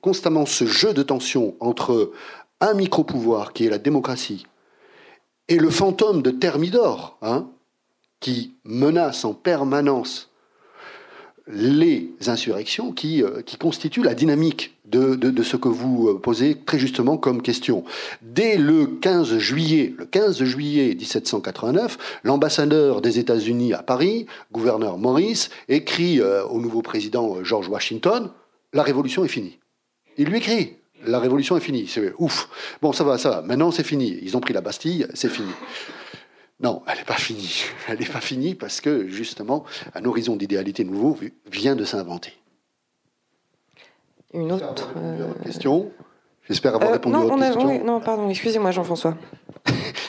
constamment ce jeu de tension entre un micro-pouvoir qui est la démocratie et le fantôme de Thermidor, hein, qui menace en permanence les insurrections qui, euh, qui constituent la dynamique de, ce que vous euh, posez très justement comme question. Dès le 15 juillet, le 15 juillet 1789, l'ambassadeur des États-Unis à Paris, gouverneur Maurice, écrit euh, au nouveau président George Washington La révolution est finie. Il lui écrit La révolution est finie. C'est ouf. Bon, ça va, ça va. Maintenant, c'est fini. Ils ont pris la Bastille, c'est fini. Non, elle n'est pas finie. Elle n'est pas finie parce que, justement, un horizon d'idéalité nouveau vient de s'inventer. Une autre euh, question J'espère avoir euh, répondu à votre question. non, pardon, excusez-moi Jean-François.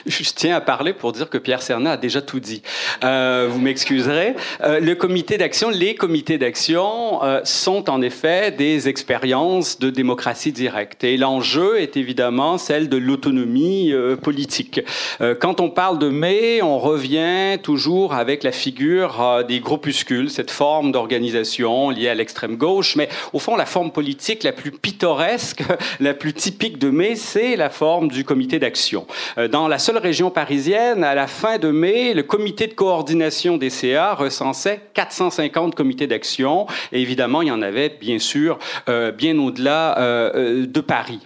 je tiens à parler pour dire que Pierre Cernat a déjà tout dit. Euh, vous m'excuserez. Euh, le comité d'action, les comités d'action euh, sont en effet des expériences de démocratie directe. Et l'enjeu est évidemment celle de l'autonomie euh, politique. Euh, quand on parle de mai, on revient toujours avec la figure euh, des groupuscules, cette forme d'organisation liée à l'extrême gauche. Mais au fond, la forme politique la plus pittoresque, la plus typique de mai, c'est la forme du comité d'action. dans la seule région parisienne, à la fin de mai, le comité de coordination des CA recensait 450 comités d'action. Et évidemment, il y en avait, bien sûr, euh, bien au-delà euh, de Paris.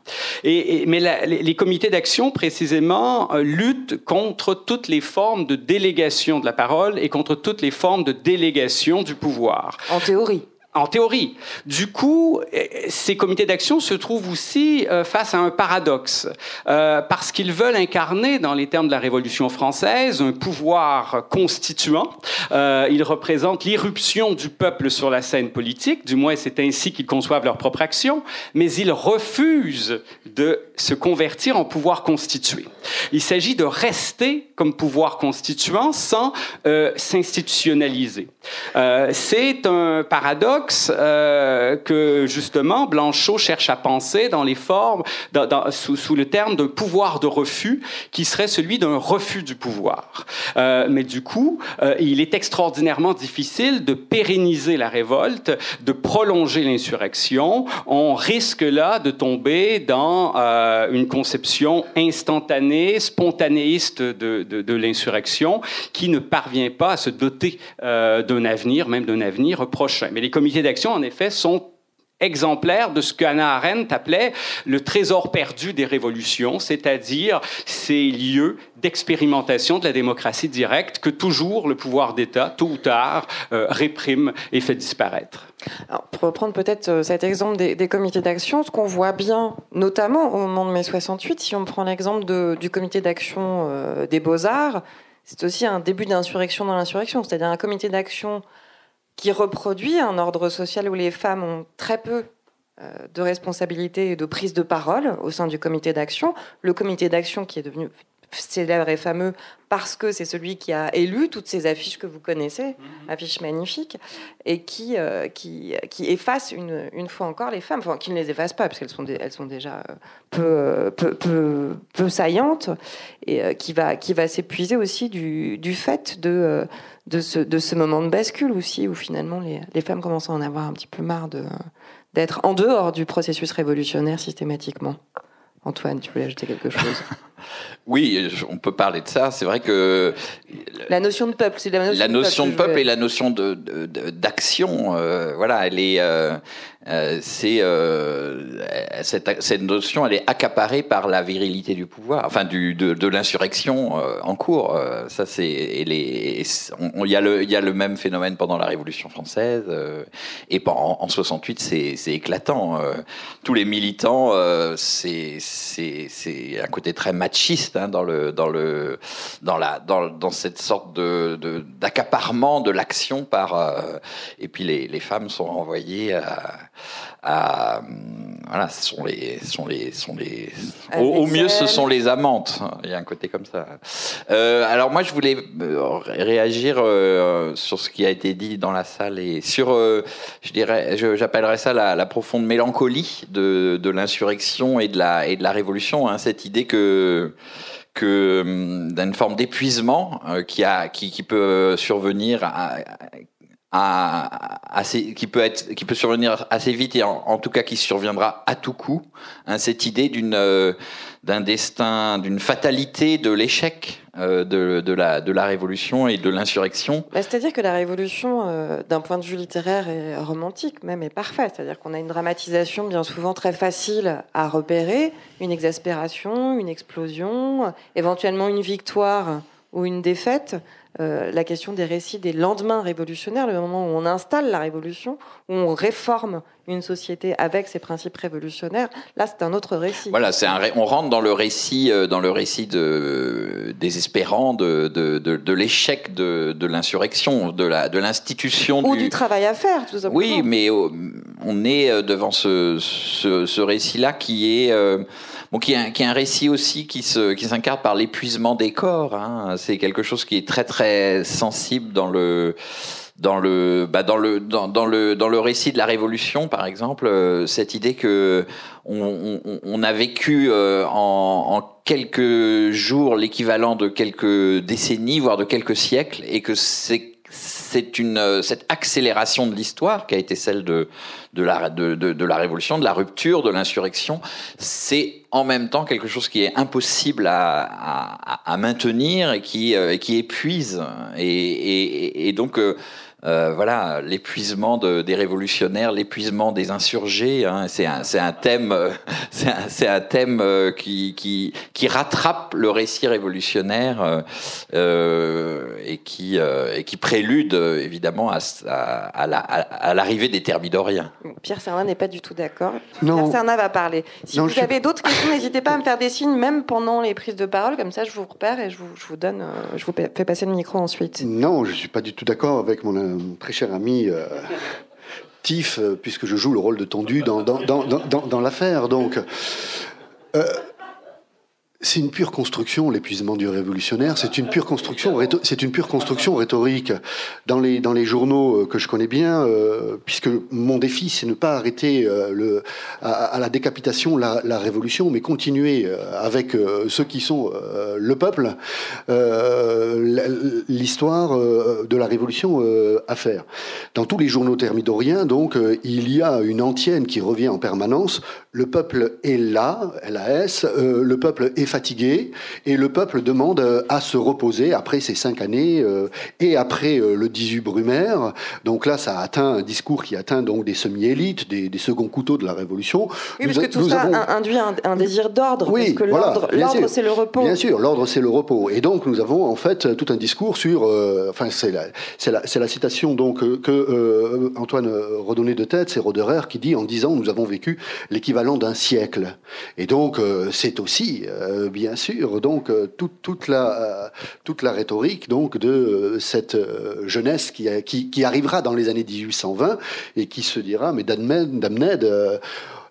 Mais les, comités d'action, précisément, luttent contre toutes les formes de délégation de la parole et contre toutes les formes de délégation du pouvoir. En théorie en théorie. Du coup, eh, ces comités d'action se trouvent aussi euh, face à un paradoxe, euh, parce qu'ils veulent incarner, dans les termes de la Révolution française, un pouvoir constituant. Euh, ils représentent l'irruption du peuple sur la scène politique, du moins c'est ainsi qu'ils conçoivent leur propre action, mais ils refusent de se convertir en pouvoir constitué. Il s'agit de rester comme pouvoir constituant sans s'institutionnaliser. c'est un paradoxe euh, que justement Blanchot cherche à penser dans les formes, sous, le terme d'un pouvoir de refus qui serait celui d'un refus du pouvoir. Euh, mais du coup, euh, il est extraordinairement difficile de pérenniser la révolte, de prolonger l'insurrection. On risque là de tomber dans une conception instantanée, spontanéiste de, de l'insurrection qui ne parvient pas à se doter d'un avenir, même d'un avenir prochain. Mais les comités d'action, en effet, sont exemplaires de ce qu'Anna Arendt appelait le trésor perdu des révolutions, c'est-à-dire ces lieux d'expérimentation de la démocratie directe que toujours le pouvoir d'État, tôt ou tard, euh, réprime et fait disparaître. Alors, pour reprendre peut-être euh, cet exemple des, comités d'action, ce qu'on voit bien, notamment au moment de mai 68, si on prend l'exemple du comité d'action euh, des beaux-arts, c'est aussi un début d'insurrection dans l'insurrection, c'est-à-dire un comité d'action qui reproduit un ordre social où les femmes ont très peu euh, de responsabilités et de prise de parole au sein du comité d'action. Le comité d'action qui est devenu célèbre et fameux parce que c'est celui qui a élu toutes ces affiches que vous connaissez, mhm. affiches magnifiques, et qui, euh, qui, qui efface une, une, fois encore les femmes, enfin qui ne les efface pas, parce qu'elles sont, elles sont déjà peu, peu, peu, peu saillantes, et euh, qui va, qui va s'épuiser aussi du, du fait de, euh, de, ce, de ce moment de bascule aussi, où finalement les, les femmes commencent à en avoir un petit peu marre d'être en dehors du processus révolutionnaire systématiquement. Antoine, tu voulais ajouter quelque chose? Oui, on peut parler de ça. C'est vrai que la notion de peuple, c'est la notion, de peuple, et la notion de d'action. Euh, voilà, elle est. Euh, euh, c'est cette, cette, notion, elle est accaparée par la virilité du pouvoir, enfin du, de, de l'insurrection en cours. ça, c'est il y a le il y a le même phénomène pendant la Révolution française et en, en 68, c'est éclatant. tous les militants, c'est c'est un côté très machiste hein, dans le dans le dans la dans, dans cette sorte de d'accaparement de, l'action par euh, et puis les, les femmes sont envoyées à, à voilà ce sont les sont les sont les au, mieux ce sont les amantes. Il y a un côté comme ça. Euh, alors moi je voulais euh, réagir euh, sur ce qui a été dit dans la salle et sur je dirais j'appellerais ça la, la, profonde mélancolie de, de l'insurrection et de la et de la révolution hein, cette idée que que hum, d'une forme d'épuisement qui a qui, qui peut survenir à, assez, qui peut survenir assez vite et en, tout cas qui surviendra à tout coup. Hein, cette idée euh, d'un destin, d'une fatalité de l'échec euh, de, de, la, de la révolution et de l'insurrection. Bah, c'est-à-dire que la révolution, euh, d'un point de vue littéraire et romantique même, est parfaite. C'est-à-dire qu'on a une dramatisation bien souvent très facile à repérer, une exaspération, une explosion, éventuellement une victoire ou une défaite. Euh, la question des récits des lendemains révolutionnaires, le moment où on installe la révolution, où on réforme une société avec ses principes révolutionnaires, là c'est un autre récit. Voilà, c'est un, on rentre dans le récit, euh, dans le récit de, désespérant de, de, de, l'échec de, de l'insurrection, de la de l'institution ou du... travail à faire, tout simplement. Oui, mais euh, on est devant ce, ce, ce récit-là qui est bon, qui est, un, récit aussi qui se, qui s'incarne par l'épuisement des corps. Hein. C'est quelque chose qui est très très sensible dans le dans le bah dans le dans, dans, le dans le récit de la révolution par exemple euh, cette idée que on, on, on a vécu euh, en, en, quelques jours l'équivalent de quelques décennies voire de quelques siècles et que c'est c'est une cette accélération de l'histoire qui a été celle de de la de, de, la révolution, de la rupture, de l'insurrection. C'est en même temps quelque chose qui est impossible à, à, à maintenir et qui qui épuise et, et, et donc euh, voilà, l'épuisement de, des révolutionnaires, l'épuisement des insurgés. Hein, c'est un, un, thème, euh, c'est un, un, thème euh, qui, qui, qui, rattrape le récit révolutionnaire euh, et, qui, et qui prélude évidemment à, à, à l'arrivée des thermidoriens. Pierre Serna n'est pas du tout d'accord. Pierre Serna va parler. Si vous avez d'autres questions, n'hésitez pas à me faire des signes, même pendant les prises de parole, comme ça je vous repère et je vous, je vous donne, je vous fais passer le micro ensuite. Non, je suis pas du tout d'accord avec mon très cher ami euh, Tiff, euh, puisque je joue le rôle de tendu dans, dans, l'affaire. Donc, euh, c'est une pure construction, l'épuisement du révolutionnaire. C'est une pure construction, c'est une pure construction rhétorique. Dans les dans les journaux euh, que je connais bien, euh, puisque mon défi c'est ne pas arrêter euh, à, la décapitation la, la, révolution, mais continuer avec ceux qui sont le peuple l'histoire de la révolution à faire. Dans tous les journaux thermidoriens, donc, il y a une antienne qui revient en permanence. Le peuple est là, LAS. le peuple est fatigué et le peuple demande euh, à se reposer après ces cinq années euh, et après euh, le 18 Brumaire. Donc là, ça atteint un discours qui atteint donc des semi-élites, des, des seconds couteaux de la Révolution. Oui, parce que tout ça induit un, désir d'ordre, oui, parce que l'ordre, c'est le repos. Bien sûr, l'ordre, c'est le repos. Et donc, nous avons en fait tout un discours sur, enfin, c'est la, c'est la, c'est la citation donc que Antoine redonnait de tête, c'est Roderer qui dit en disant nous avons vécu l'équivalent d'un siècle. Et donc, c'est aussi euh, bien sûr, donc euh, toute, la, euh, toute la rhétorique donc de cette jeunesse qui, qui, arrivera dans les années 1820 et qui se dira, mais Damned,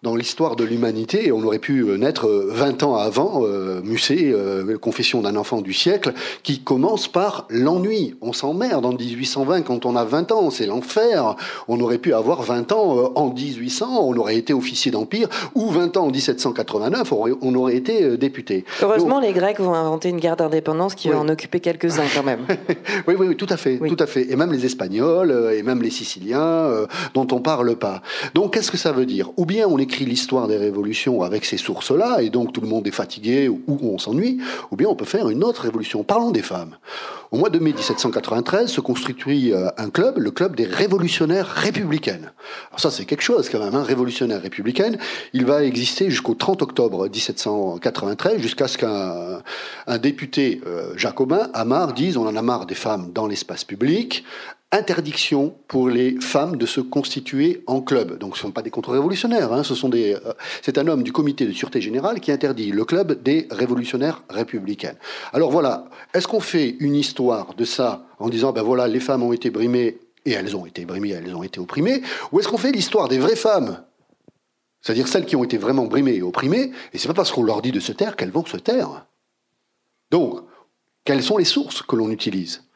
dans l'histoire de l'humanité. On aurait pu euh, naître 20 euh, ans avant, euh, Musset, euh, Confession d'un enfant du siècle, qui commence par l'ennui. On s'emmerde en 1820 quand on a 20 ans, c'est l'enfer. On aurait pu avoir 20 ans en 1800, on aurait été officier d'Empire, ou 20 ans en 1789, on aurait, été député. Heureusement, les Grecs vont inventer une guerre d'indépendance qui va en occuper quelques-uns quand même. oui, oui, tout à fait, tout à fait. Et même les Espagnols, et même les Siciliens, dont on parle pas. Donc, qu'est-ce que ça veut dire? Ou bien on écrit l'histoire des révolutions avec ces sources-là, et donc tout le monde est fatigué ou on s'ennuie, ou bien on peut faire une autre révolution. Parlons des femmes. Au mois de mai 1793 se constitue euh, un club, le club des révolutionnaires républicaines. Alors ça c'est quelque chose quand même, un hein, révolutionnaire républicaine. Il va exister jusqu'au 30 octobre 1793, jusqu'à ce qu'un député euh, jacobin, Amar, dise on en a marre des femmes dans l'espace public, interdiction pour les femmes de se constituer en club. Donc ce ne sont pas des contre-révolutionnaires, hein, ce euh, c'est un homme du comité de sûreté générale qui interdit le club des révolutionnaires républicaines. Alors voilà, est-ce qu'on fait une histoire de ça en disant ben voilà les femmes ont été brimées et elles ont été brimées, elles ont été opprimées, ou est-ce qu'on fait l'histoire des vraies femmes c'est-à-dire celles qui ont été vraiment brimées et opprimées, et c'est pas parce qu'on leur dit de se taire qu'elles vont se taire? Donc, quelles sont les sources que l'on utilise?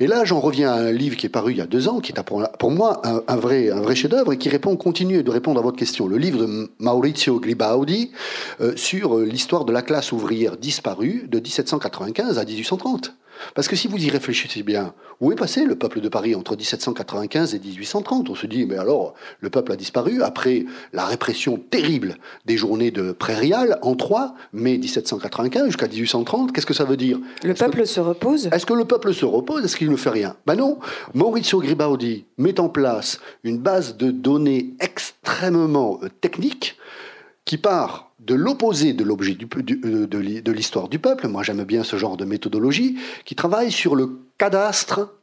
Et là, j'en reviens à un livre qui est paru il y a deux ans, qui est pour moi un, vrai, chef-d'œuvre et qui répond, continue de répondre à votre question. Le livre de Maurizio Gribaudi euh, sur l'histoire de la classe ouvrière disparue de 1795 à 1830. Parce que si vous y réfléchissez bien, où est passé le peuple de Paris entre 1795 et 1830 On se dit, mais alors, le peuple a disparu après la répression terrible des journées de prairial en 3 mai 1795 jusqu'à 1830. Qu'est-ce que ça veut dire? Le peuple se repose? Est-ce que le peuple se repose? Est-ce qu'il ne fait rien? Ben non. Maurizio Gribaudi met en place une base de données extrêmement euh, technique qui part de l'opposé de l'objet euh, de l'histoire du peuple, moi j'aime bien ce genre de méthodologie, qui travaille sur le cadastre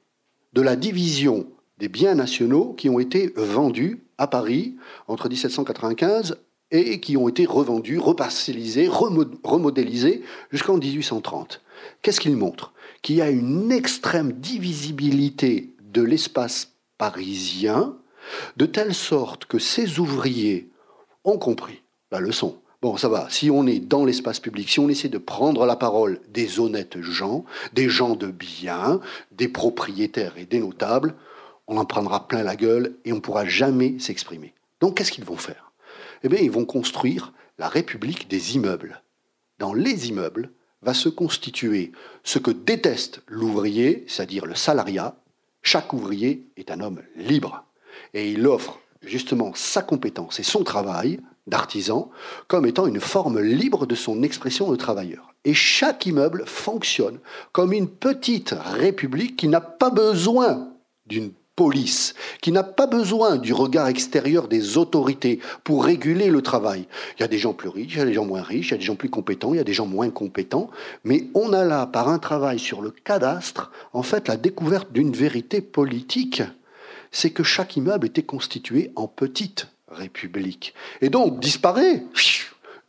de la division des biens nationaux qui ont été vendus à Paris entre 1795 et qui ont été revendus, reparcellisés, remodélisés jusqu'en 1830. Qu'est-ce qu'il montre? Qu'il y a une extrême divisibilité de l'espace parisien, de telle sorte que ces ouvriers ont compris la leçon. Bon, ça va. Si on est dans l'espace public, si on essaie de prendre la parole des honnêtes gens, des gens de bien, des propriétaires et des notables, on en prendra plein la gueule et on ne pourra jamais s'exprimer. Donc qu'est-ce qu'ils vont faire? Eh bien, ils vont construire la République des immeubles. Dans les immeubles va se constituer ce que déteste l'ouvrier, c'est-à-dire le salariat, Chaque ouvrier est un homme libre et il offre justement sa compétence et son travail d'artisan comme étant une forme libre de son expression de travailleur. Et chaque immeuble fonctionne comme une petite république qui n'a pas besoin d'une police, qui n'a pas besoin du regard extérieur des autorités pour réguler le travail. Il y a des gens plus riches, il y a des gens moins riches, il y a des gens plus compétents, il y a des gens moins compétents, mais on a là, par un travail sur le cadastre, en fait, la découverte d'une vérité politique, c'est que chaque immeuble était constitué en petite république. Et donc disparaît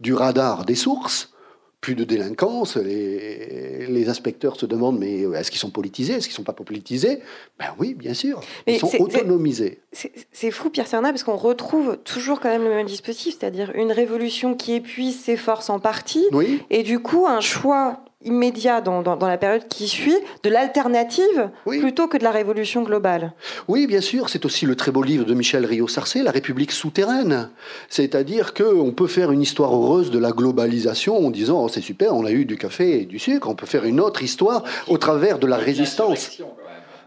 du radar des sources plus de délinquance. Les, inspecteurs se demandent mais est-ce qu'ils sont politisés Est-ce qu'ils ne sont pas politisés? Ben oui, bien sûr. Ils sont autonomisés. C'est fou, Pierre Serna, parce qu'on retrouve toujours quand même le même dispositif, c'est-à-dire une révolution qui épuise ses forces en partie, et du coup un choix immédiat dans, dans, la période qui suit de l'alternative plutôt que de la révolution globale. Oui, bien sûr, c'est aussi le très beau livre de Michel Rio-Sarcé, La République souterraine. C'est-à-dire qu'on peut faire une histoire heureuse de la globalisation en disant oh, c'est super, on a eu du café et du sucre, on peut faire une autre histoire au travers de la résistance.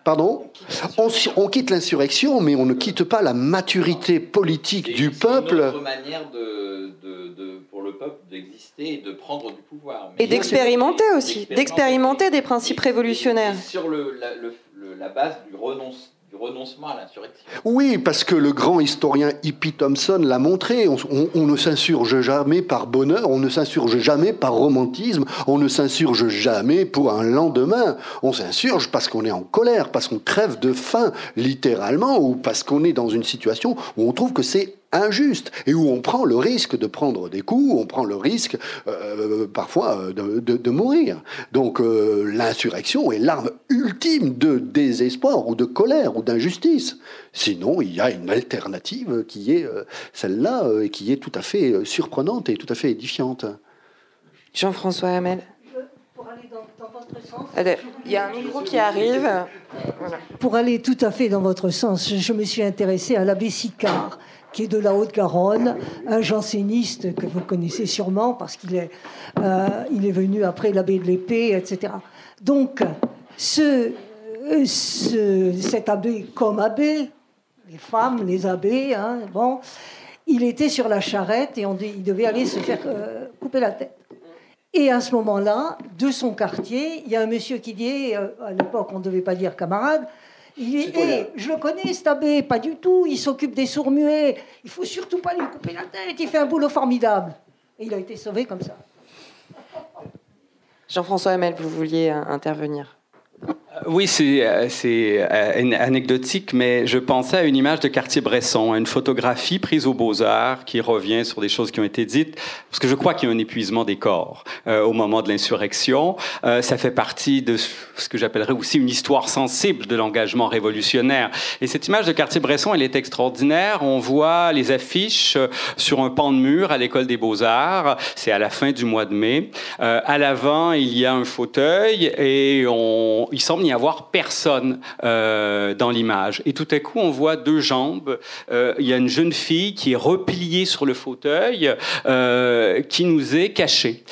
Pardon on, quitte l'insurrection, mais on ne quitte pas la maturité politique du peuple. C'est une manière de, pour le peuple d'exister et de prendre du pouvoir. et d'expérimenter aussi, d'expérimenter des principes révolutionnaires. sur la base du renoncement renoncement à l'insurrection. Oui, parce que le grand historien Hippie Thompson l'a montré. On, ne s'insurge jamais par bonheur, on ne s'insurge jamais par romantisme, on ne s'insurge jamais pour un lendemain. On s'insurge parce qu'on est en colère, parce qu'on crève de faim, littéralement, ou parce qu'on est dans une situation où on trouve que c'est injuste et où on prend le risque de prendre des coups, on prend le risque euh, parfois de, de, mourir. Donc euh, l'insurrection est l'arme ultime de désespoir ou de colère ou d'injustice. Sinon, il y a une alternative qui est euh, celle-là et qui est tout à fait surprenante et tout à fait édifiante. Jean-François Hamel. Pour aller dans, votre sens, il y a un micro qui arrive. Pour aller tout à fait dans votre sens, je me suis intéressé à l'abbé Sicard qui est de la Haute-Garonne, un janséniste que vous connaissez sûrement parce qu'il est, euh, il est venu après l'abbé de l'épée, etc. Donc, ce, cet abbé comme abbé, les femmes, les abbés, hein, bon, il était sur la charrette et on, il devait aller se faire euh, couper la tête. Et à ce moment-là, de son quartier, il y a un monsieur qui dit, euh, à l'époque on ne devait pas dire camarade, il je le connais, cet abbé, pas du tout. Il s'occupe des sourds-muets. Il faut surtout pas lui couper la tête. Il fait un boulot formidable. Et il a été sauvé comme ça. Jean-François Hamel, vous vouliez intervenir. Oui, c'est euh, euh, anecdotique, mais je pensais à une image de Cartier-Bresson, à une photographie prise aux Beaux-Arts qui revient sur des choses qui ont été dites, parce que je crois qu'il y a un épuisement des corps euh, au moment de l'insurrection. ça fait partie de ce que j'appellerais aussi une histoire sensible de l'engagement révolutionnaire. Et cette image de Cartier-Bresson, elle est extraordinaire. On voit les affiches sur un pan de mur à l'école des Beaux-Arts. C'est à la fin du mois de mai. à l'avant, il y a un fauteuil et on, il semble n'y avoir personne euh, dans l'image. Et tout à coup, on voit deux jambes. Euh, il y a une jeune fille qui est repliée sur le fauteuil, euh, qui nous est cachée.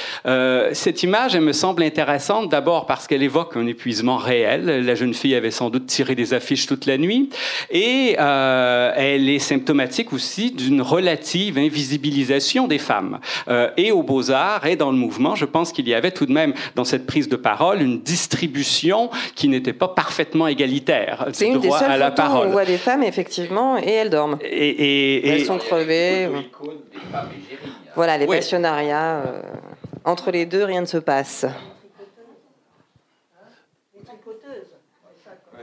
cette image, elle me semble intéressante d'abord parce qu'elle évoque un épuisement réel. La jeune fille avait sans doute tiré des affiches toute la nuit. Et elle est symptomatique aussi d'une relative invisibilisation des femmes. et aux beaux-arts et dans le mouvement, je pense qu'il y avait tout de même dans cette prise de parole une distribution qui n'était pas parfaitement égalitaire. C'est une des seules à la photos parole. où on voit des femmes, effectivement, et elles dorment. Et, elles sont crevées. Voilà, les passionnariats. Euh, entre les deux, rien ne se passe.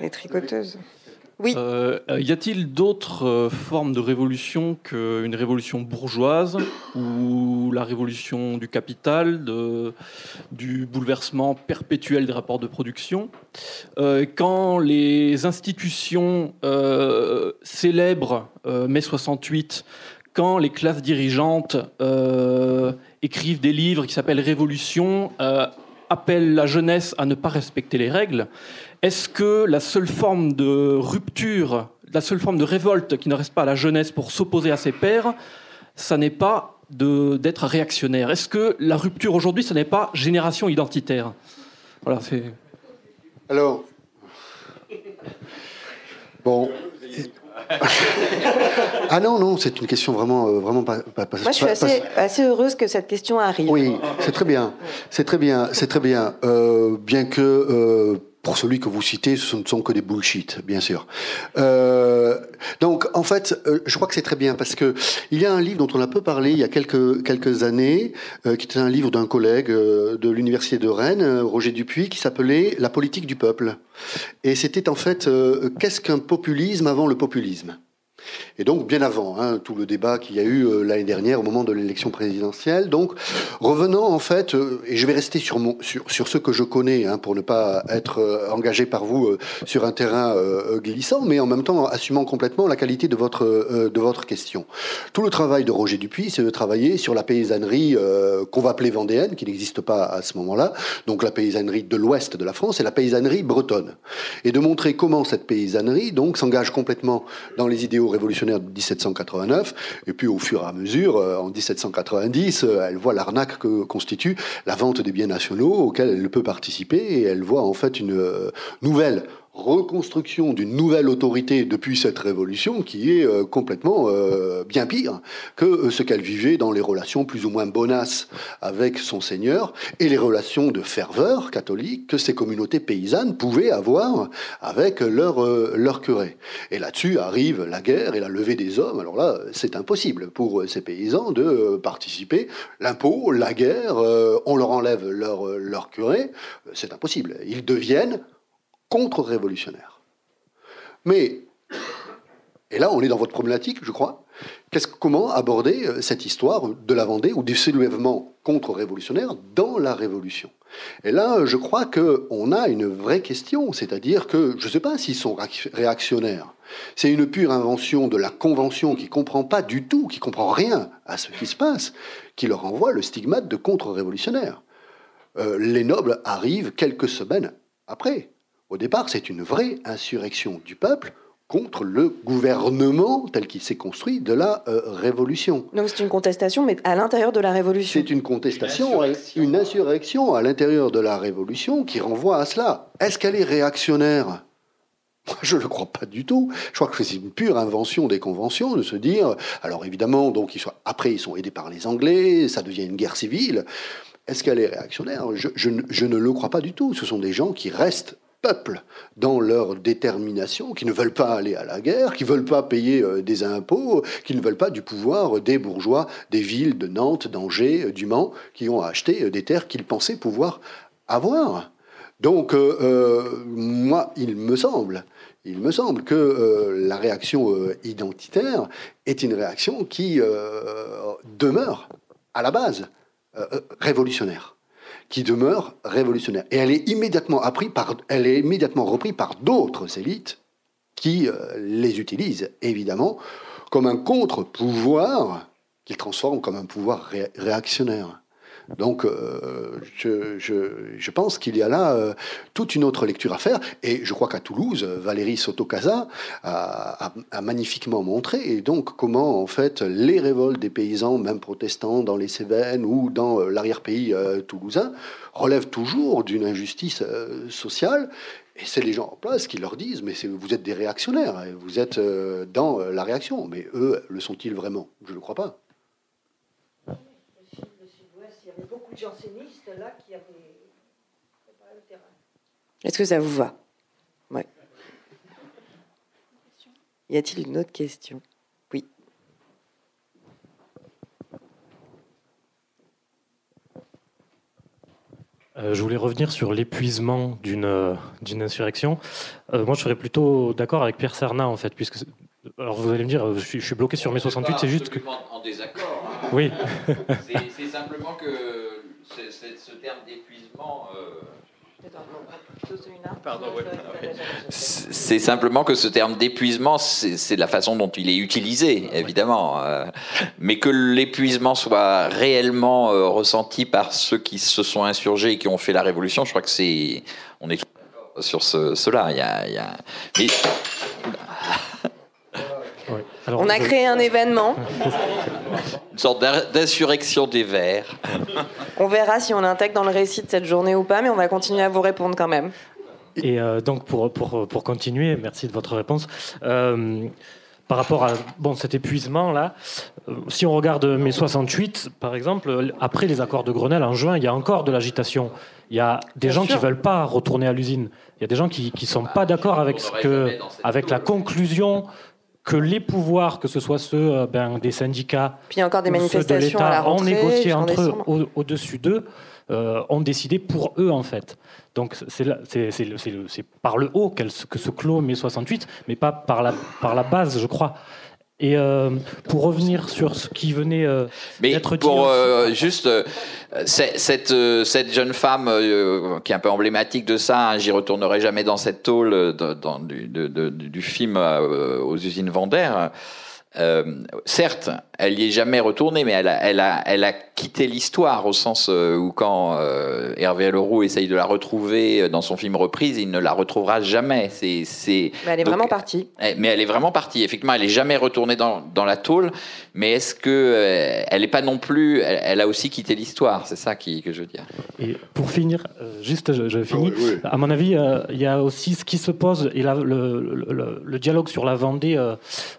Les tricoteuses. Oui. Euh, y a-t-il d'autres euh, formes de révolution qu'une révolution bourgeoise ou la révolution du capital, du bouleversement perpétuel des rapports de production? Euh, Quand les institutions célèbrent mai 68, quand les classes dirigeantes écrivent des livres qui s'appellent Révolution, appellent la jeunesse à ne pas respecter les règles, est-ce que la seule forme de rupture, la seule forme de révolte qui ne reste pas à la jeunesse pour s'opposer à ses pères, ça n'est pas d'être réactionnaire Est-ce que la rupture aujourd'hui, ce n'est pas génération identitaire? Voilà, c'est. Alors, Bon. ah non, non, c'est une question vraiment, euh, vraiment pas, pas, Moi, je suis assez, assez, heureuse que cette question arrive. Oui, c'est très bien. C'est très bien. C'est très bien. Euh, bien que euh, pour celui que vous citez, ce ne sont que des bullshit, bien sûr. Euh, donc, en fait, euh, je crois que c'est très bien parce que il y a un livre dont on a peu parlé il y a quelques quelques années, euh, qui était un livre d'un collègue euh, de l'université de Rennes, Roger Dupuis, qui s'appelait La politique du peuple. Et c'était en fait qu'est-ce qu'un populisme avant le populisme? Et donc, bien avant hein, tout le débat qu'il y a eu euh, l'année dernière au moment de l'élection présidentielle. Donc, revenant en fait, euh, et je vais rester sur, sur, sur ce que je connais hein, pour ne pas être euh, engagé par vous sur un terrain glissant, mais en même temps assumant complètement la qualité de votre, de votre question. Tout le travail de Roger Dupuis, c'est de travailler sur la paysannerie qu'on va appeler vendéenne, qui n'existe pas à ce moment-là, donc la paysannerie de l'ouest de la France et la paysannerie bretonne. Et de montrer comment cette paysannerie s'engage complètement dans les idéaux révolutionnaire de 1789, et puis au fur et à mesure, euh, en 1790, euh, elle voit l'arnaque que constitue la vente des biens nationaux auxquels elle peut participer, et elle voit en fait une euh, nouvelle reconstruction d'une nouvelle autorité depuis cette révolution qui est euh, complètement euh, bien pire que euh, ce qu'elle vivait dans les relations plus ou moins bonasses avec son seigneur et les relations de ferveur catholique que ces communautés paysannes pouvaient avoir avec leur, euh, leur curé. Et là-dessus arrive la guerre et la levée des hommes. Alors là, c'est impossible pour euh, ces paysans de euh, participer. L'impôt, la guerre, on leur enlève leur, leur curé, c'est impossible. Ils deviennent contre-révolutionnaire. Mais, et là on est dans votre problématique, je crois, comment aborder euh, cette histoire de la Vendée ou du soulèvement contre-révolutionnaire dans la Révolution? Et là, je crois qu'on a une vraie question, c'est-à-dire que je ne sais pas s'ils sont réactionnaires. C'est une pure invention de la Convention qui comprend pas du tout, qui comprend rien à ce qui se passe, qui leur envoie le stigmate de contre-révolutionnaire. Euh, les nobles arrivent quelques semaines après. Au départ, c'est une vraie insurrection du peuple contre le gouvernement tel qu'il s'est construit de la euh, Révolution. Donc c'est une contestation, mais à l'intérieur de la Révolution. C'est une contestation, une insurrection. une insurrection à l'intérieur de la Révolution qui renvoie à cela. Est-ce qu'elle est réactionnaire? Moi, je ne le crois pas du tout. Je crois que c'est une pure invention des conventions de se dire. Alors évidemment, donc ils sont, après ils sont aidés par les Anglais, ça devient une guerre civile. Est-ce qu'elle est réactionnaire? Je, je, je, ne le crois pas du tout. Ce sont des gens qui restent dans leur détermination, qui ne veulent pas aller à la guerre, qui ne veulent pas payer euh, des impôts, qui ne veulent pas du pouvoir des bourgeois des villes de Nantes, d'Angers, du Mans, qui ont acheté des terres qu'ils pensaient pouvoir avoir. Donc, euh, euh, moi, il me semble, il me semble que euh, la réaction euh, identitaire est une réaction qui demeure à la base révolutionnaire qui demeure révolutionnaire. Et elle est immédiatement, par, reprise par d'autres élites qui euh, les utilisent, évidemment, comme un contre-pouvoir qu'ils transforment comme un pouvoir ré réactionnaire. Donc, euh, je, pense qu'il y a là euh, toute une autre lecture à faire. Et je crois qu'à Toulouse, Valérie Sotocasa a, a, magnifiquement montré et donc comment, en fait, les révoltes des paysans, même protestants, dans les Cévennes ou dans euh, l'arrière-pays toulousain, relèvent toujours d'une injustice sociale. Et c'est les gens en place qui leur disent, mais vous êtes des réactionnaires, vous êtes dans la réaction. Mais eux, le sont-ils vraiment? Je ne le crois pas. Jansénistes là qui le terrain. Est-ce que ça vous va? Ouais. Y a-t-il une autre question? Oui. Euh, je voulais revenir sur l'épuisement d'une d'une insurrection. Euh, moi, je serais plutôt d'accord avec Pierre Serna, en fait, puisque alors vous allez me dire, je suis, je suis bloqué sur mai 68, c'est juste que. En désaccord. Hein. Oui. c'est simplement que ce terme d'épuisement. Euh... C'est simplement que ce terme d'épuisement, c'est la façon dont il est utilisé, évidemment. Euh, mais que l'épuisement soit réellement euh, ressenti par ceux qui se sont insurgés et qui ont fait la révolution, je crois que c'est. On est sur ce, cela. Il y a. Il y a... Mais... Oui. Alors, on a je... créé un événement. Une sorte d'insurrection des Verts. On verra si on l'intègre dans le récit de cette journée ou pas, mais on va continuer à vous répondre quand même. Et euh, donc, pour, pour, pour, continuer, merci de votre réponse. Euh, par rapport à bon, cet épuisement-là, euh, si on regarde mai 68, par exemple, après les accords de Grenelle, en juin, il y a encore de l'agitation. Il y a des gens qui ne veulent pas retourner à l'usine. Il y a des gens qui ne sont pas d'accord avec, ce que, avec la conclusion que les pouvoirs, que ce soit ceux ben, des syndicats, Puis encore des manifestations de l'État, ont négocié entre eux au-dessus d'eux. Euh, ont décidé pour eux, en fait. Donc c'est par le haut que se clôt mai 68, mais pas par la, par la base, je crois. Et euh, pour revenir sur ce qui venait euh, d'être dit... Pour juste, cette, cette jeune femme qui est un peu emblématique de ça, hein, j'y retournerai jamais dans cette tôle dans, du, du, film aux usines Vendère. certes, elle n'y est jamais retournée, mais elle a, elle a, elle a quitté l'histoire au sens euh, où quand euh, Hervé Leroux essaye de la retrouver euh, dans son film reprise, il ne la retrouvera jamais. C'est, c'est... Mais elle est vraiment partie. Eh, mais elle est vraiment partie. Effectivement, elle n'est jamais retournée dans, dans la tôle. Mais est-ce que elle n'est pas non plus elle, a aussi quitté l'histoire. C'est ça qui, que je veux dire. Et pour finir, juste, je, finis. Ah à mon avis, il y a aussi ce qui se pose et le, le, le, dialogue sur la Vendée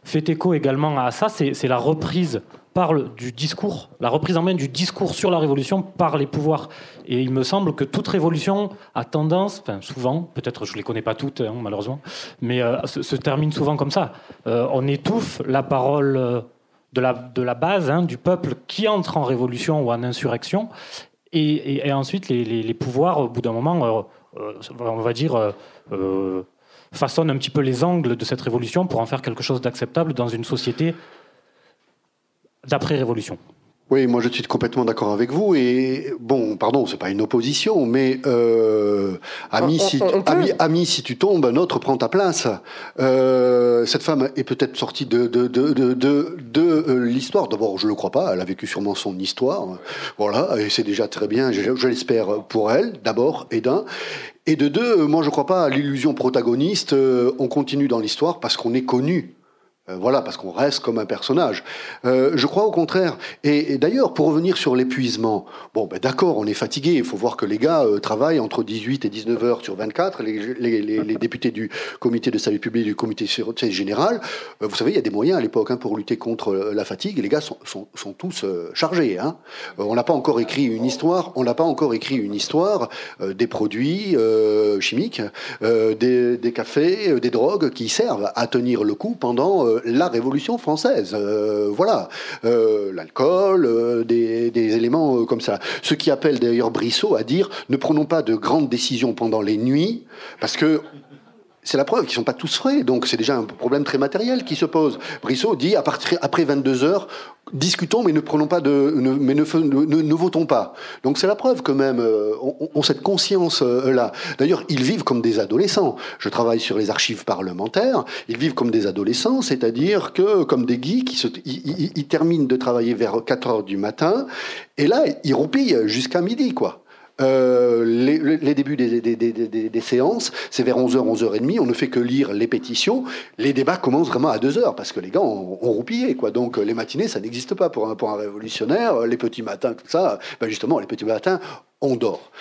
fait écho également à ça. C'est, c'est la reprise parle du discours, la reprise en main du discours sur la révolution par les pouvoirs. Et il me semble que toute révolution a tendance, souvent, peut-être je ne les connais pas toutes hein, malheureusement, mais euh, se, termine souvent comme ça. Euh, on étouffe la parole euh, de la, de la base, hein, du peuple qui entre en révolution ou en insurrection, et, ensuite les, les, pouvoirs, au bout d'un moment, on va dire façonnent un petit peu les angles de cette révolution pour en faire quelque chose d'acceptable dans une société d'après-révolution. Oui, moi je suis complètement d'accord avec vous. Et bon, pardon, c'est pas une opposition, mais euh, ami, si, ami, si tu tombes, un autre prend ta place. Euh, cette femme est peut-être sortie de de de de, de, de euh, l'histoire. D'abord, je le crois pas. Elle a vécu sûrement son histoire. Voilà, et c'est déjà très bien. Je, je l'espère pour elle, d'abord et d'un. Et de deux, moi je crois pas à l'illusion protagoniste. Euh, on continue dans l'histoire parce qu'on est connu. Euh, voilà, parce qu'on reste comme un personnage. Euh, je crois au contraire. Et, d'ailleurs, pour revenir sur l'épuisement, bon, ben d'accord, on est fatigué. Il faut voir que les gars euh, travaillent entre 18 et 19 heures sur 24. Les, députés du comité de salut public, du comité général, vous savez, il y a des moyens à l'époque hein, pour lutter contre la fatigue. Les gars sont, tous chargés. Hein. on n'a pas encore écrit une histoire. On n'a pas encore écrit une histoire des produits chimiques, des, des, cafés, des drogues qui servent à tenir le coup pendant la Révolution française. Euh, voilà, euh, l'alcool, euh, des, éléments comme ça. Ce qui appelle d'ailleurs Brissot à dire ne prenons pas de grandes décisions pendant les nuits, parce que c'est la preuve qu'ils ne sont pas tous frais, donc c'est déjà un problème très matériel qui se pose. Brissot dit après 22 heures, discutons, mais ne prenons pas de, mais ne, ne, votons pas. Donc c'est la preuve que même euh, on, cette conscience euh, là. D'ailleurs, ils vivent comme des adolescents. Je travaille sur les archives parlementaires. Ils vivent comme des adolescents, c'est-à-dire que comme des geeks, ils, se, ils, terminent de travailler vers 4 heures du matin, et là ils roupillent jusqu'à midi, quoi. Euh, les, débuts des, séances, c'est vers 11h, 11h30, on ne fait que lire les pétitions. Les débats commencent vraiment à 2h, parce que les gars ont, roupillé. Quoi. Donc les matinées, ça n'existe pas pour un, pour un révolutionnaire. Les petits matins, tout ça, ben justement, les petits matins, on dort.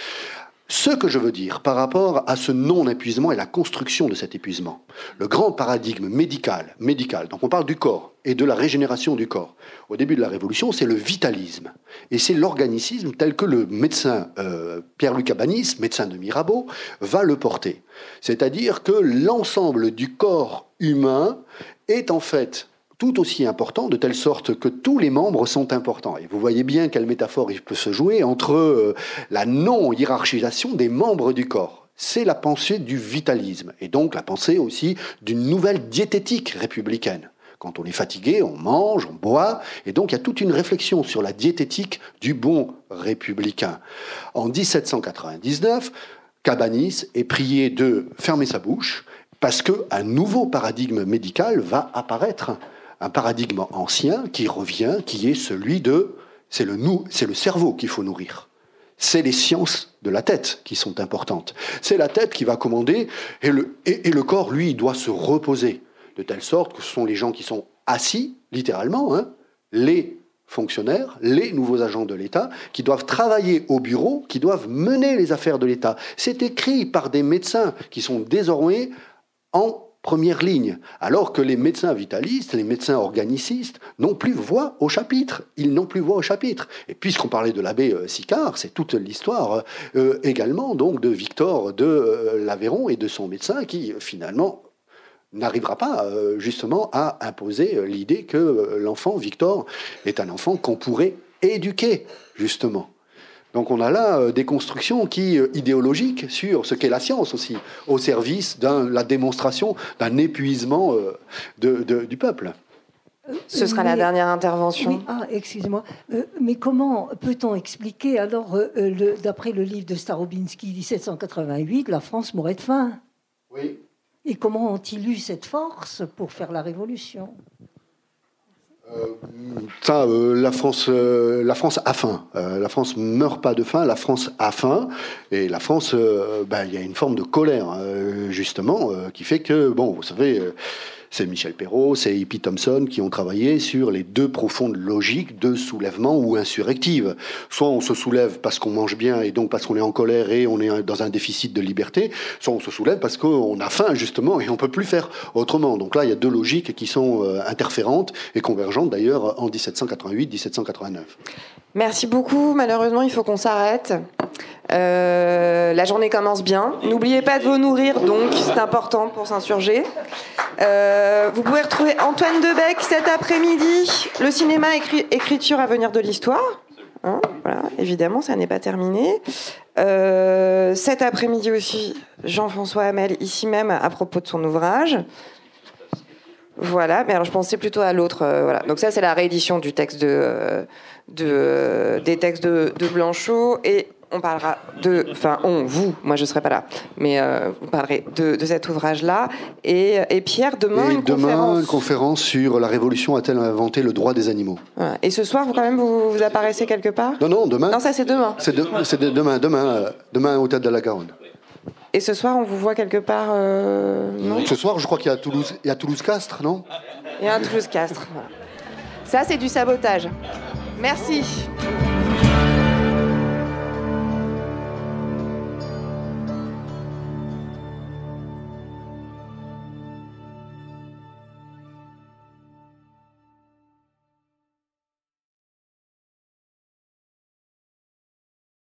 Ce que je veux dire par rapport à ce non-épuisement et la construction de cet épuisement, le grand paradigme médical, médical, donc on parle du corps et de la régénération du corps. Au début de la Révolution, c'est le vitalisme et c'est l'organicisme tel que le médecin euh, Pierre-Luc Abanis, médecin de Mirabeau, va le porter. C'est-à-dire que l'ensemble du corps humain est en fait tout aussi important, de telle sorte que tous les membres sont importants. Et vous voyez bien quelle métaphore il peut se jouer entre euh, la non-hiérarchisation des membres du corps. C'est la pensée du vitalisme, et donc la pensée aussi d'une nouvelle diététique républicaine. Quand on est fatigué, on mange, on boit, et donc il y a toute une réflexion sur la diététique du bon républicain. En 1799, Cabanis est prié de fermer sa bouche parce qu'un nouveau paradigme médical va apparaître un paradigme ancien qui revient, qui est celui de c'est le nous, c'est le cerveau qu'il faut nourrir. C'est les sciences de la tête qui sont importantes. C'est la tête qui va commander et le, et, le corps, lui, doit se reposer de telle sorte que ce sont les gens qui sont assis, littéralement, hein, les fonctionnaires, les nouveaux agents de l'État, qui doivent travailler au bureau, qui doivent mener les affaires de l'État. C'est écrit par des médecins qui sont désormais en première ligne, alors que les médecins vitalistes, les médecins organicistes n'ont plus voix au chapitre. Ils n'ont plus voix au chapitre. Et puisqu'on parlait de l'abbé euh, Sicard, c'est toute l'histoire euh, également donc de Victor de euh, l'Aveyron et de son médecin qui finalement n'arrivera pas euh, justement à imposer euh, l'idée que euh, l'enfant Victor est un enfant qu'on pourrait éduquer justement. Donc on a là euh, des constructions qui euh, idéologiques sur ce qu'est la science aussi, au service de la démonstration d'un épuisement euh, de- de- du peuple. Ce sera la dernière intervention. Ah, excusez-moi. Euh, mais comment peut-on expliquer, alors, euh, le- d'après le livre de Starobinski, 1788, la France mourrait de faim? Oui. Et comment ont-ils eu cette force pour faire la révolution? Euh, la France, euh, la France a faim. Euh, la France meurt pas de faim. La France a faim, et la France, euh, ben, il y a une forme de colère euh, justement euh, qui fait que, bon, vous savez, euh, c'est Michel Perrault, c'est Hippie Thompson qui ont travaillé sur les deux profondes logiques de soulèvement ou insurrective. Soit on se soulève parce qu'on mange bien et donc parce qu'on est en colère et on est dans un déficit de liberté, soit on se soulève parce qu'on a faim justement et on peut plus faire autrement. Donc là, il y a deux logiques qui sont euh, interférentes et convergentes d'ailleurs en 1788-1789. Merci beaucoup. Malheureusement, il faut qu'on s'arrête. Euh, la journée commence bien. N'oubliez pas de vous nourrir, donc c'est important pour s'insurger. Euh, vous pouvez retrouver Antoine Debec cet après-midi. Le cinéma, écri- écriture à venir de l'histoire. Hein, voilà, évidemment, ça n'est pas terminé. Euh, cet après-midi aussi, Jean-François Hamel, ici même, à propos de son ouvrage. Voilà, mais alors je pensais plutôt à l'autre. voilà. Donc ça, c'est la réédition du texte de, de, des textes de, de Blanchot et on parlera de, enfin on, vous, moi je serai pas là, mais euh, vous parlerez de, de cet ouvrage-là. Et, et Pierre, demain, et une demain, conférence. une conférence sur la révolution a-t-elle inventé le droit des animaux? Voilà. Et ce soir, vous quand même, vous, vous apparaissez quelque part? Non, non, demain. Non, ça c'est demain. C'est de- c'est de- demain, demain, euh, demain au Théâtre de la Garonne. Et ce soir, on vous voit quelque part, euh, non? Ce soir, je crois qu'il y a Toulouse, il y a Toulouse-Castres, non? Et un Toulouse-Castres. Voilà. Ça, c'est du sabotage. Merci.